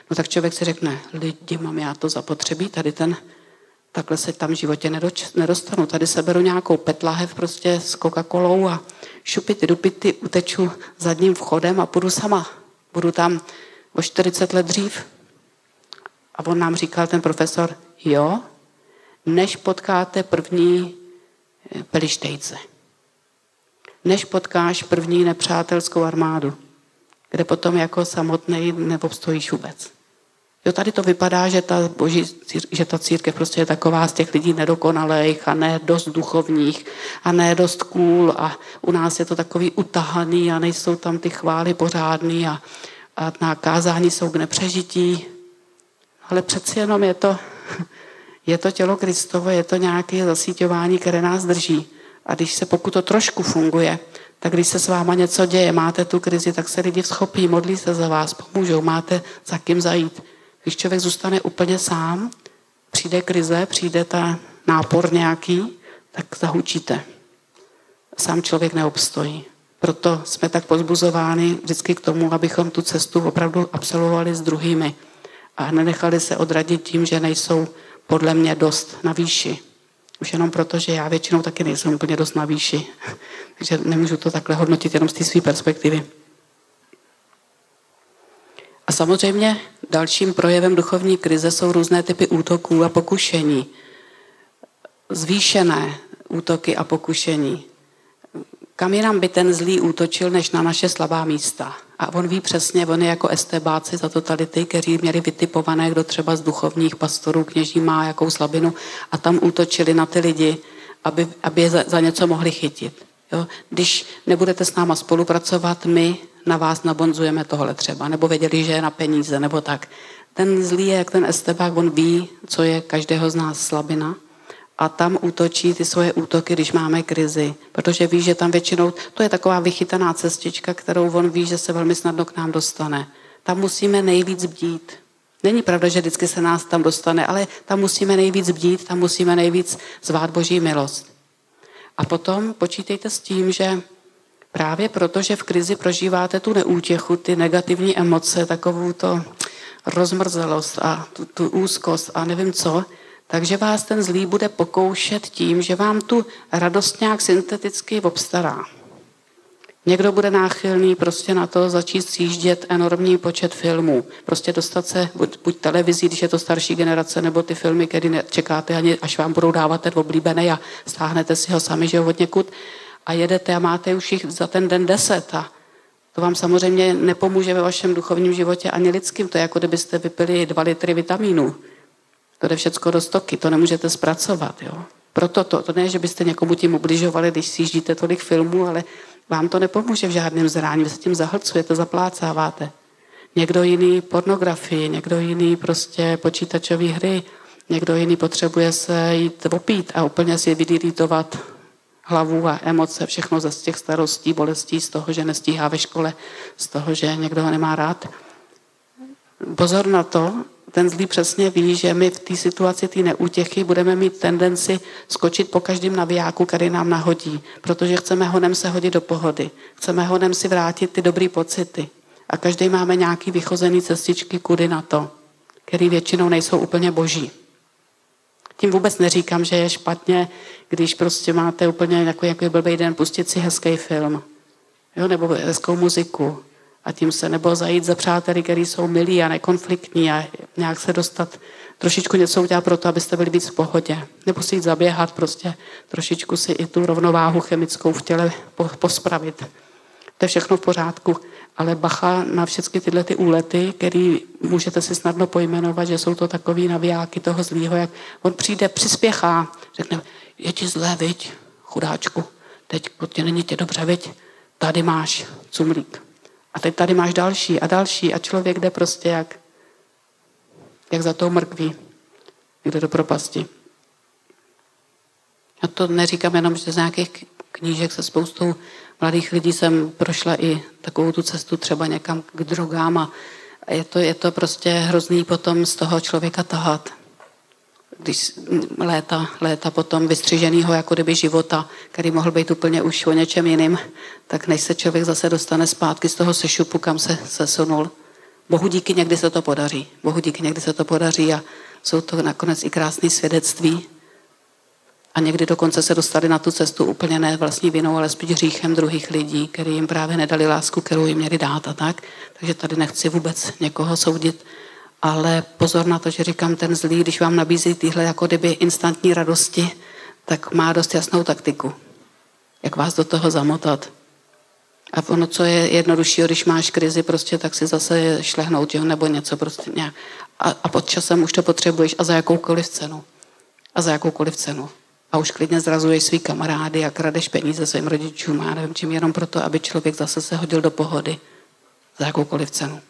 No tak člověk si řekne, lidi, mám já to zapotřebí, tady ten, takhle se tam v životě nedostanu. Tady se beru nějakou petlahev prostě s Coca-Colou a šupity, dupity, uteču zadním vchodem a půjdu sama. Budu tam o 40 let dřív. A on nám říkal, ten profesor, jo, než potkáte první eh, pelištejce. Než potkáš první nepřátelskou armádu, kde potom jako samotný neobstojíš vůbec. Jo, tady to vypadá, že ta, boží, že ta církev prostě je taková z těch lidí nedokonalých a ne dost duchovních a ne dost cool a u nás je to takový utahaný a nejsou tam ty chvály pořádný a, a na kázání jsou k nepřežití. Ale přeci jenom je to, *laughs* je to tělo Kristovo, je to nějaké zasíťování, které nás drží. A když se, pokud to trošku funguje, tak když se s váma něco děje, máte tu krizi, tak se lidi schopí, modlí se za vás, pomůžou, máte za kým zajít. Když člověk zůstane úplně sám, přijde krize, přijde ta nápor nějaký, tak zahučíte. Sám člověk neobstojí. Proto jsme tak pozbuzováni vždycky k tomu, abychom tu cestu opravdu absolvovali s druhými a nenechali se odradit tím, že nejsou podle mě dost na výši. Už jenom proto, že já většinou taky nejsem úplně dost na výši. *laughs* Takže nemůžu to takhle hodnotit jenom z té své perspektivy. A samozřejmě dalším projevem duchovní krize jsou různé typy útoků a pokušení. Zvýšené útoky a pokušení. Kam jinam by ten zlý útočil, než na naše slabá místa. A on ví přesně, on je jako estebáci za totality, kteří měli vytipované, kdo třeba z duchovních pastorů, kněží má jakou slabinu a tam útočili na ty lidi, aby, aby je za, za něco mohli chytit. Jo? Když nebudete s náma spolupracovat, my na vás nabonzujeme tohle třeba, nebo věděli, že je na peníze, nebo tak. Ten zlý je jak ten estebák, on ví, co je každého z nás slabina a tam útočí ty svoje útoky, když máme krizi, protože ví, že tam většinou, to je taková vychytaná cestička, kterou on ví, že se velmi snadno k nám dostane. Tam musíme nejvíc bdít. Není pravda, že vždycky se nás tam dostane, ale tam musíme nejvíc bdít, tam musíme nejvíc zvát Boží milost. A potom počítejte s tím, že právě proto, že v krizi prožíváte tu neútěchu, ty negativní emoce, takovou to rozmrzelost a tu, tu úzkost a nevím co, takže vás ten zlý bude pokoušet tím, že vám tu radost nějak synteticky obstará. Někdo bude náchylný prostě na to začít sjíždět enormní počet filmů. Prostě dostat se buď, buď televizí, když je to starší generace, nebo ty filmy, které nečekáte ani, až vám budou dávat ten oblíbený a stáhnete si ho sami, že ho od někud a jedete a máte už jich za ten den deset a to vám samozřejmě nepomůže ve vašem duchovním životě ani lidským. To je jako kdybyste vypili dva litry vitamínů. To jde všechno do stoky, to nemůžete zpracovat. Jo? Proto to, to ne, že byste někomu tím ubližovali, když si tolik filmů, ale vám to nepomůže v žádném zrání, vy se tím zahlcujete, zaplácáváte. Někdo jiný pornografii, někdo jiný prostě počítačové hry, někdo jiný potřebuje se jít opít a úplně si vydiritovat hlavu a emoce, všechno ze těch starostí, bolestí, z toho, že nestíhá ve škole, z toho, že někdo ho nemá rád. Pozor na to, ten zlý přesně ví, že my v té situaci té neútěchy budeme mít tendenci skočit po každém navijáku, který nám nahodí, protože chceme honem se hodit do pohody. Chceme honem si vrátit ty dobré pocity. A každý máme nějaký vychozený cestičky kudy na to, který většinou nejsou úplně boží. Tím vůbec neříkám, že je špatně, když prostě máte úplně jako, jako blbý den pustit si hezký film. Jo, nebo hezkou muziku. A tím se, nebo zajít za přáteli, který jsou milí a nekonfliktní a nějak se dostat, trošičku něco udělat pro to, abyste byli víc v pohodě. Nebo si jít zaběhat, prostě trošičku si i tu rovnováhu chemickou v těle pospravit. To je všechno v pořádku ale bacha na všechny tyhle ty úlety, který můžete si snadno pojmenovat, že jsou to takový navijáky toho zlýho, jak on přijde, přispěchá, řekne, je ti zlé, viď, chudáčku, teď tě není tě dobře, viď, tady máš cumlík. A teď tady máš další a další a člověk jde prostě jak, jak za tou mrkví, jde do propasti. A to neříkám jenom, že z nějakých knížek se spoustou mladých lidí jsem prošla i takovou tu cestu třeba někam k drogám a je to, je to prostě hrozný potom z toho člověka tahat. Když léta, léta potom vystřiženýho jako kdyby života, který mohl být úplně už o něčem jiným, tak než se člověk zase dostane zpátky z toho sešupu, kam se sesunul. Bohu díky někdy se to podaří. Bohu díky někdy se to podaří a jsou to nakonec i krásné svědectví, a někdy dokonce se dostali na tu cestu úplně ne vlastní vinou, ale spíš hříchem druhých lidí, který jim právě nedali lásku, kterou jim měli dát a tak. Takže tady nechci vůbec někoho soudit. Ale pozor na to, že říkám, ten zlý, když vám nabízí tyhle jako kdyby instantní radosti, tak má dost jasnou taktiku. Jak vás do toho zamotat. A ono, co je jednodušší, když máš krizi, prostě tak si zase šlehnout, jo, nebo něco prostě nějak. A, a pod časem už to potřebuješ a za jakoukoliv cenu. A za jakoukoliv cenu a už klidně zrazuješ svý kamarády a kradeš peníze svým rodičům a nevím čím, jenom proto, aby člověk zase se hodil do pohody za jakoukoliv cenu.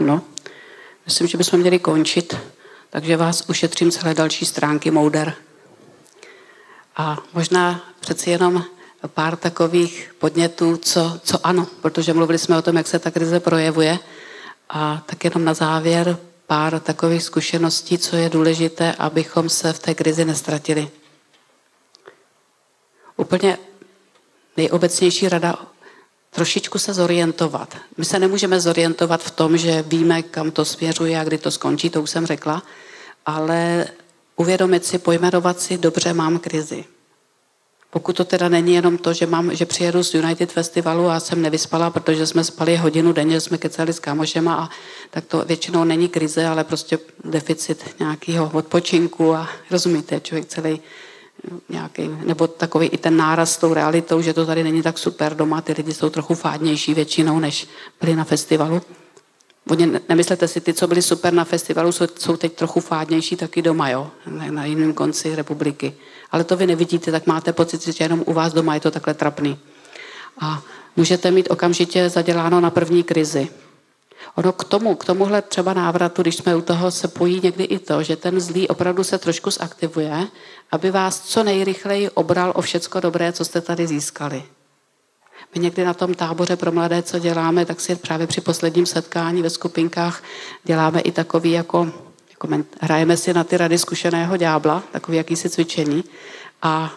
No, myslím, že bychom měli končit, takže vás ušetřím celé další stránky Mouder. A možná přeci jenom pár takových podnětů, co, co ano, protože mluvili jsme o tom, jak se ta krize projevuje, a tak jenom na závěr pár takových zkušeností, co je důležité, abychom se v té krizi nestratili. Úplně nejobecnější rada trošičku se zorientovat. My se nemůžeme zorientovat v tom, že víme, kam to směřuje a kdy to skončí, to už jsem řekla, ale uvědomit si, pojmenovat si, dobře, mám krizi. Pokud to teda není jenom to, že, mám, že přijedu z United Festivalu a jsem nevyspala, protože jsme spali hodinu denně, jsme kecali s kámošema a tak to většinou není krize, ale prostě deficit nějakého odpočinku a rozumíte, člověk celý nějaký, nebo takový i ten náraz s tou realitou, že to tady není tak super doma, ty lidi jsou trochu fádnější většinou, než byli na festivalu. Oni, nemyslete si, ty, co byli super na festivalu, jsou, jsou teď trochu fádnější taky doma, jo, na jiném konci republiky ale to vy nevidíte, tak máte pocit, že jenom u vás doma je to takhle trapný. A můžete mít okamžitě zaděláno na první krizi. Ono k tomu, k tomuhle třeba návratu, když jsme u toho, se pojí někdy i to, že ten zlý opravdu se trošku zaktivuje, aby vás co nejrychleji obral o všecko dobré, co jste tady získali. My někdy na tom táboře pro mladé, co děláme, tak si právě při posledním setkání ve skupinkách děláme i takový jako koment- hrajeme si na ty rady zkušeného ďábla, takový jakýsi cvičení a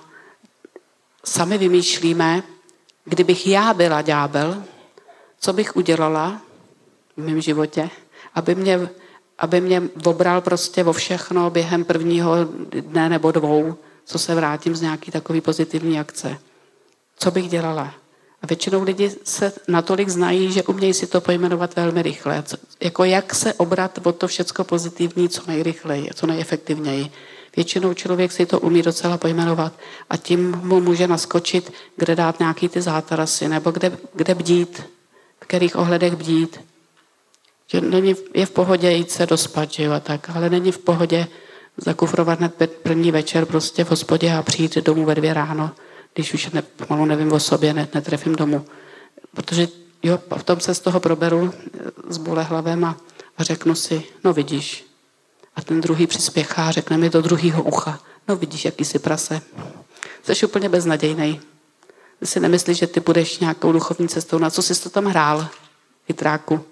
sami vymýšlíme, kdybych já byla ďábel, co bych udělala v mém životě, aby mě, aby mě obral prostě vo všechno během prvního dne nebo dvou, co se vrátím z nějaký takový pozitivní akce. Co bych dělala? A většinou lidi se natolik znají, že umějí si to pojmenovat velmi rychle. Jako jak se obrat o to všecko pozitivní co nejrychleji, co nejefektivněji. Většinou člověk si to umí docela pojmenovat a tím mu může naskočit, kde dát nějaký ty zátarasy, nebo kde, kde bdít, v kterých ohledech bdít. Že není, je v pohodě jít se dospat, že jo, a tak, ale není v pohodě zakufrovat hned první večer prostě v hospodě a přijít domů ve dvě ráno když už ne, pomalu nevím o sobě, ne, netrefím domů. Protože jo, v tom se z toho proberu s bolehlavem a, a řeknu si, no vidíš. A ten druhý přispěchá a řekne mi do druhého ucha, no vidíš, jaký jsi prase. Jsi úplně beznadějný. Ty si nemyslíš, že ty budeš nějakou duchovní cestou. Na co jsi to tam hrál, chytráku?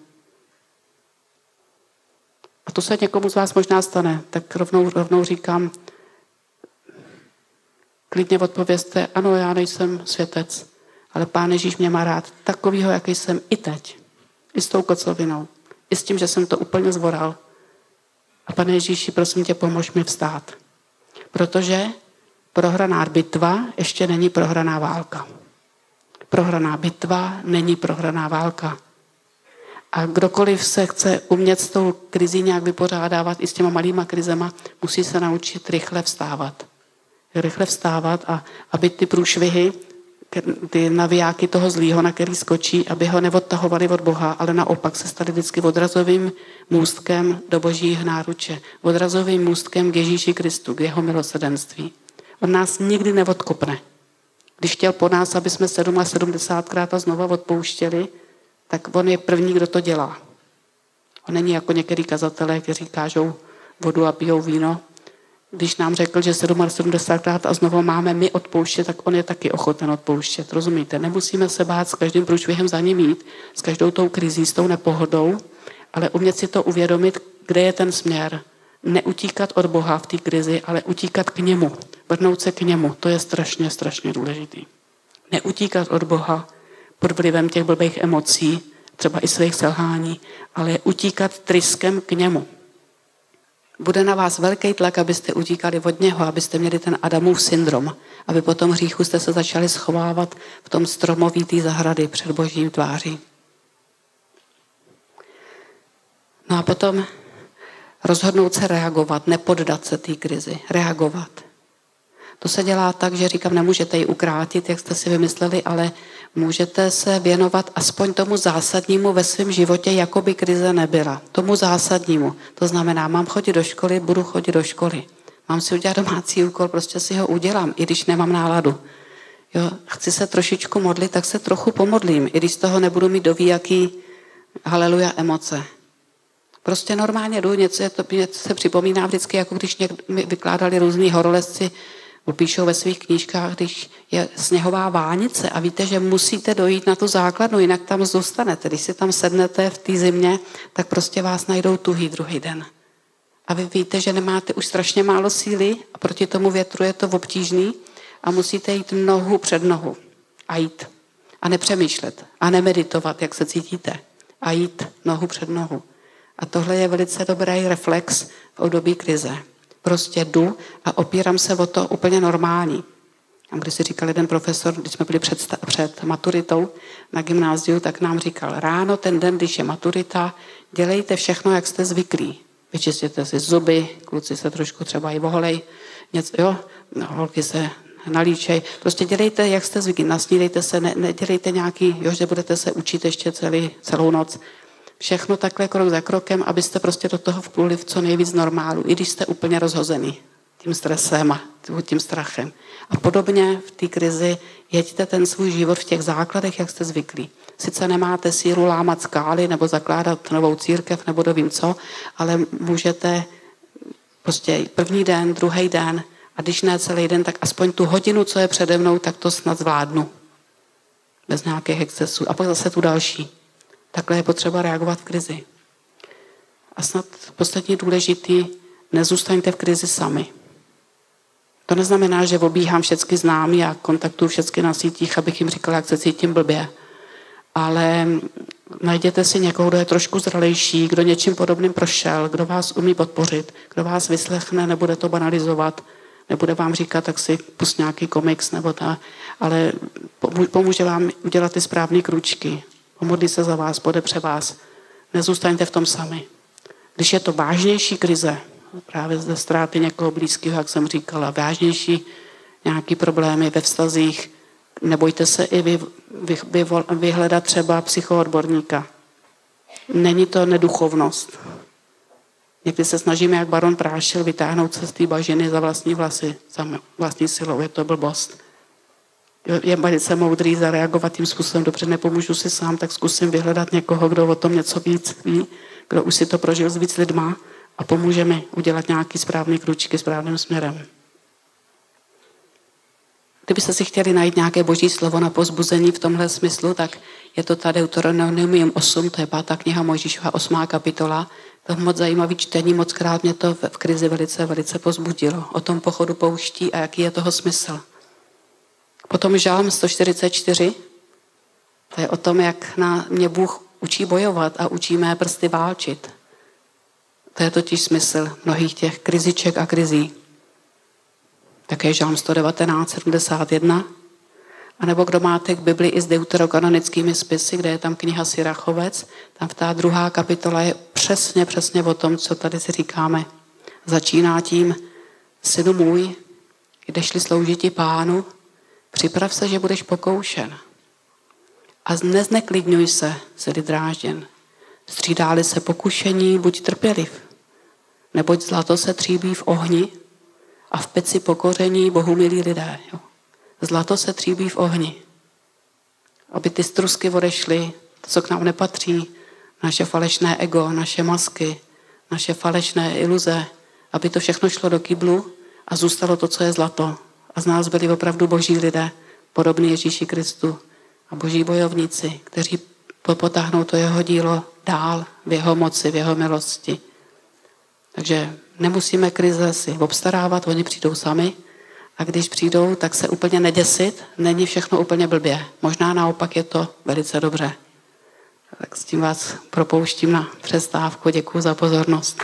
A to se někomu z vás možná stane. Tak rovnou, rovnou říkám, klidně odpovězte, ano, já nejsem světec, ale Pán Ježíš mě má rád takovýho, jaký jsem i teď. I s tou kocovinou. I s tím, že jsem to úplně zvoral. A pane Ježíši, prosím tě, pomož mi vstát. Protože prohraná bitva ještě není prohraná válka. Prohraná bitva není prohraná válka. A kdokoliv se chce umět s tou krizí nějak vypořádávat i s těma malýma krizema, musí se naučit rychle vstávat. Rychle vstávat a aby ty průšvihy, ty navijáky toho zlýho, na který skočí, aby ho neodtahovali od Boha, ale naopak se stali vždycky odrazovým můstkem do božích náruče. Odrazovým můstkem k Ježíši Kristu, k jeho milosedenství. On nás nikdy neodkopne. Když chtěl po nás, aby jsme 77krát a znova odpouštěli, tak on je první, kdo to dělá. On není jako některý kazatelé, kteří kážou vodu a pijou víno. Když nám řekl, že 77krát a znovu máme my odpouštět, tak on je taky ochoten odpouštět. Rozumíte? Nemusíme se bát s každým průšvihem za ním jít, s každou tou krizí, s tou nepohodou, ale umět si to uvědomit, kde je ten směr. Neutíkat od Boha v té krizi, ale utíkat k němu. Vrnout se k němu. To je strašně, strašně důležitý. Neutíkat od Boha, pod vlivem těch blbých emocí, třeba i svých selhání, ale utíkat tryskem k němu. Bude na vás velký tlak, abyste utíkali od něho, abyste měli ten Adamův syndrom, aby po tom hříchu jste se začali schovávat v tom stromoví té zahrady před božím tváří. No a potom rozhodnout se reagovat, nepoddat se té krizi, reagovat. To se dělá tak, že říkám, nemůžete ji ukrátit, jak jste si vymysleli, ale můžete se věnovat aspoň tomu zásadnímu ve svém životě, jako by krize nebyla. Tomu zásadnímu. To znamená, mám chodit do školy, budu chodit do školy. Mám si udělat domácí úkol, prostě si ho udělám, i když nemám náladu. Jo, chci se trošičku modlit, tak se trochu pomodlím, i když z toho nebudu mít dovíjaký haleluja emoce. Prostě normálně jdu, něco, to, něco se připomíná vždycky, jako když někdo, mi vykládali různí horolezci, Upíšou ve svých knížkách, když je sněhová vánice a víte, že musíte dojít na tu základnu, jinak tam zůstanete. Když si tam sednete v té zimě, tak prostě vás najdou tuhý druhý den. A vy víte, že nemáte už strašně málo síly a proti tomu větru je to obtížný a musíte jít nohu před nohu a jít. A nepřemýšlet a nemeditovat, jak se cítíte. A jít nohu před nohu. A tohle je velice dobrý reflex v období krize. Prostě jdu a opírám se o to úplně normální. A když si říkal jeden profesor, když jsme byli před, před maturitou na gymnáziu, tak nám říkal, ráno ten den, když je maturita, dělejte všechno, jak jste zvyklí. Vyčistěte si zuby, kluci se trošku třeba i voholej, něco, jo, no, holky se nalíčej. Prostě dělejte, jak jste zvyklí, nasnídejte se, ne, nedělejte nějaký, jo, že budete se učit ještě celý, celou noc. Všechno takhle krok za krokem, abyste prostě do toho vpluli v co nejvíc normálu, i když jste úplně rozhozený tím stresem a tím strachem. A podobně v té krizi jeďte ten svůj život v těch základech, jak jste zvyklí. Sice nemáte sílu lámat skály nebo zakládat novou církev nebo dovím co, ale můžete prostě první den, druhý den a když ne celý den, tak aspoň tu hodinu, co je přede mnou, tak to snad zvládnu. Bez nějakých excesů. A pak zase tu další. Takhle je potřeba reagovat v krizi. A snad poslední důležitý, nezůstaňte v krizi sami. To neznamená, že obíhám všechny známí a kontaktuju všechny na sítích, abych jim říkala, jak se cítím blbě. Ale najděte si někoho, kdo je trošku zralejší, kdo něčím podobným prošel, kdo vás umí podpořit, kdo vás vyslechne, nebude to banalizovat, nebude vám říkat, tak si pust nějaký komiks nebo ta, ale pomůže vám udělat ty správné kručky. Pomodlí se za vás, podepře vás. Nezůstaňte v tom sami. Když je to vážnější krize, právě ze ztráty někoho blízkého, jak jsem říkala, vážnější nějaký problémy ve vztazích, nebojte se i vy, vy, vy, vyhledat třeba psychoodborníka. Není to neduchovnost. Někdy se snažíme, jak baron Prášil, vytáhnout se z té bažiny za vlastní vlasy, za vlastní silou. Je to blbost je velice moudrý zareagovat tím způsobem, dobře, nepomůžu si sám, tak zkusím vyhledat někoho, kdo o tom něco víc ví, kdo už si to prožil s víc lidma a pomůže mi udělat nějaký správný kručky správným směrem. Kdybyste si chtěli najít nějaké boží slovo na pozbuzení v tomhle smyslu, tak je to tady Deuteronomium 8, to je pátá kniha Mojžíšova, 8. kapitola. To je moc zajímavý čtení, moc krát mě to v krizi velice, velice pozbudilo. O tom pochodu pouští a jaký je toho smysl. Potom žálm 144, to je o tom, jak na mě Bůh učí bojovat a učí mé prsty válčit. To je totiž smysl mnohých těch kriziček a krizí. Také žálm 119, 71. A nebo kdo máte k Bibli i s deuterokanonickými spisy, kde je tam kniha Sirachovec, tam v ta druhá kapitola je přesně, přesně o tom, co tady si říkáme. Začíná tím, synu můj, jdeš-li sloužit pánu, připrav se, že budeš pokoušen. A nezneklidňuj se, sedy drážděn. Střídáli se pokušení, buď trpěliv. Neboť zlato se tříbí v ohni a v peci pokoření Bohu milí lidé. Jo. Zlato se tříbí v ohni. Aby ty strusky odešly, to, co k nám nepatří, naše falešné ego, naše masky, naše falešné iluze, aby to všechno šlo do kyblu a zůstalo to, co je zlato. A z nás byli opravdu boží lidé, podobní Ježíši Kristu a boží bojovníci, kteří potáhnou to jeho dílo dál v jeho moci, v jeho milosti. Takže nemusíme krize si obstarávat, oni přijdou sami a když přijdou, tak se úplně neděsit, není všechno úplně blbě. Možná naopak je to velice dobře. Tak s tím vás propouštím na přestávku. Děkuji za pozornost.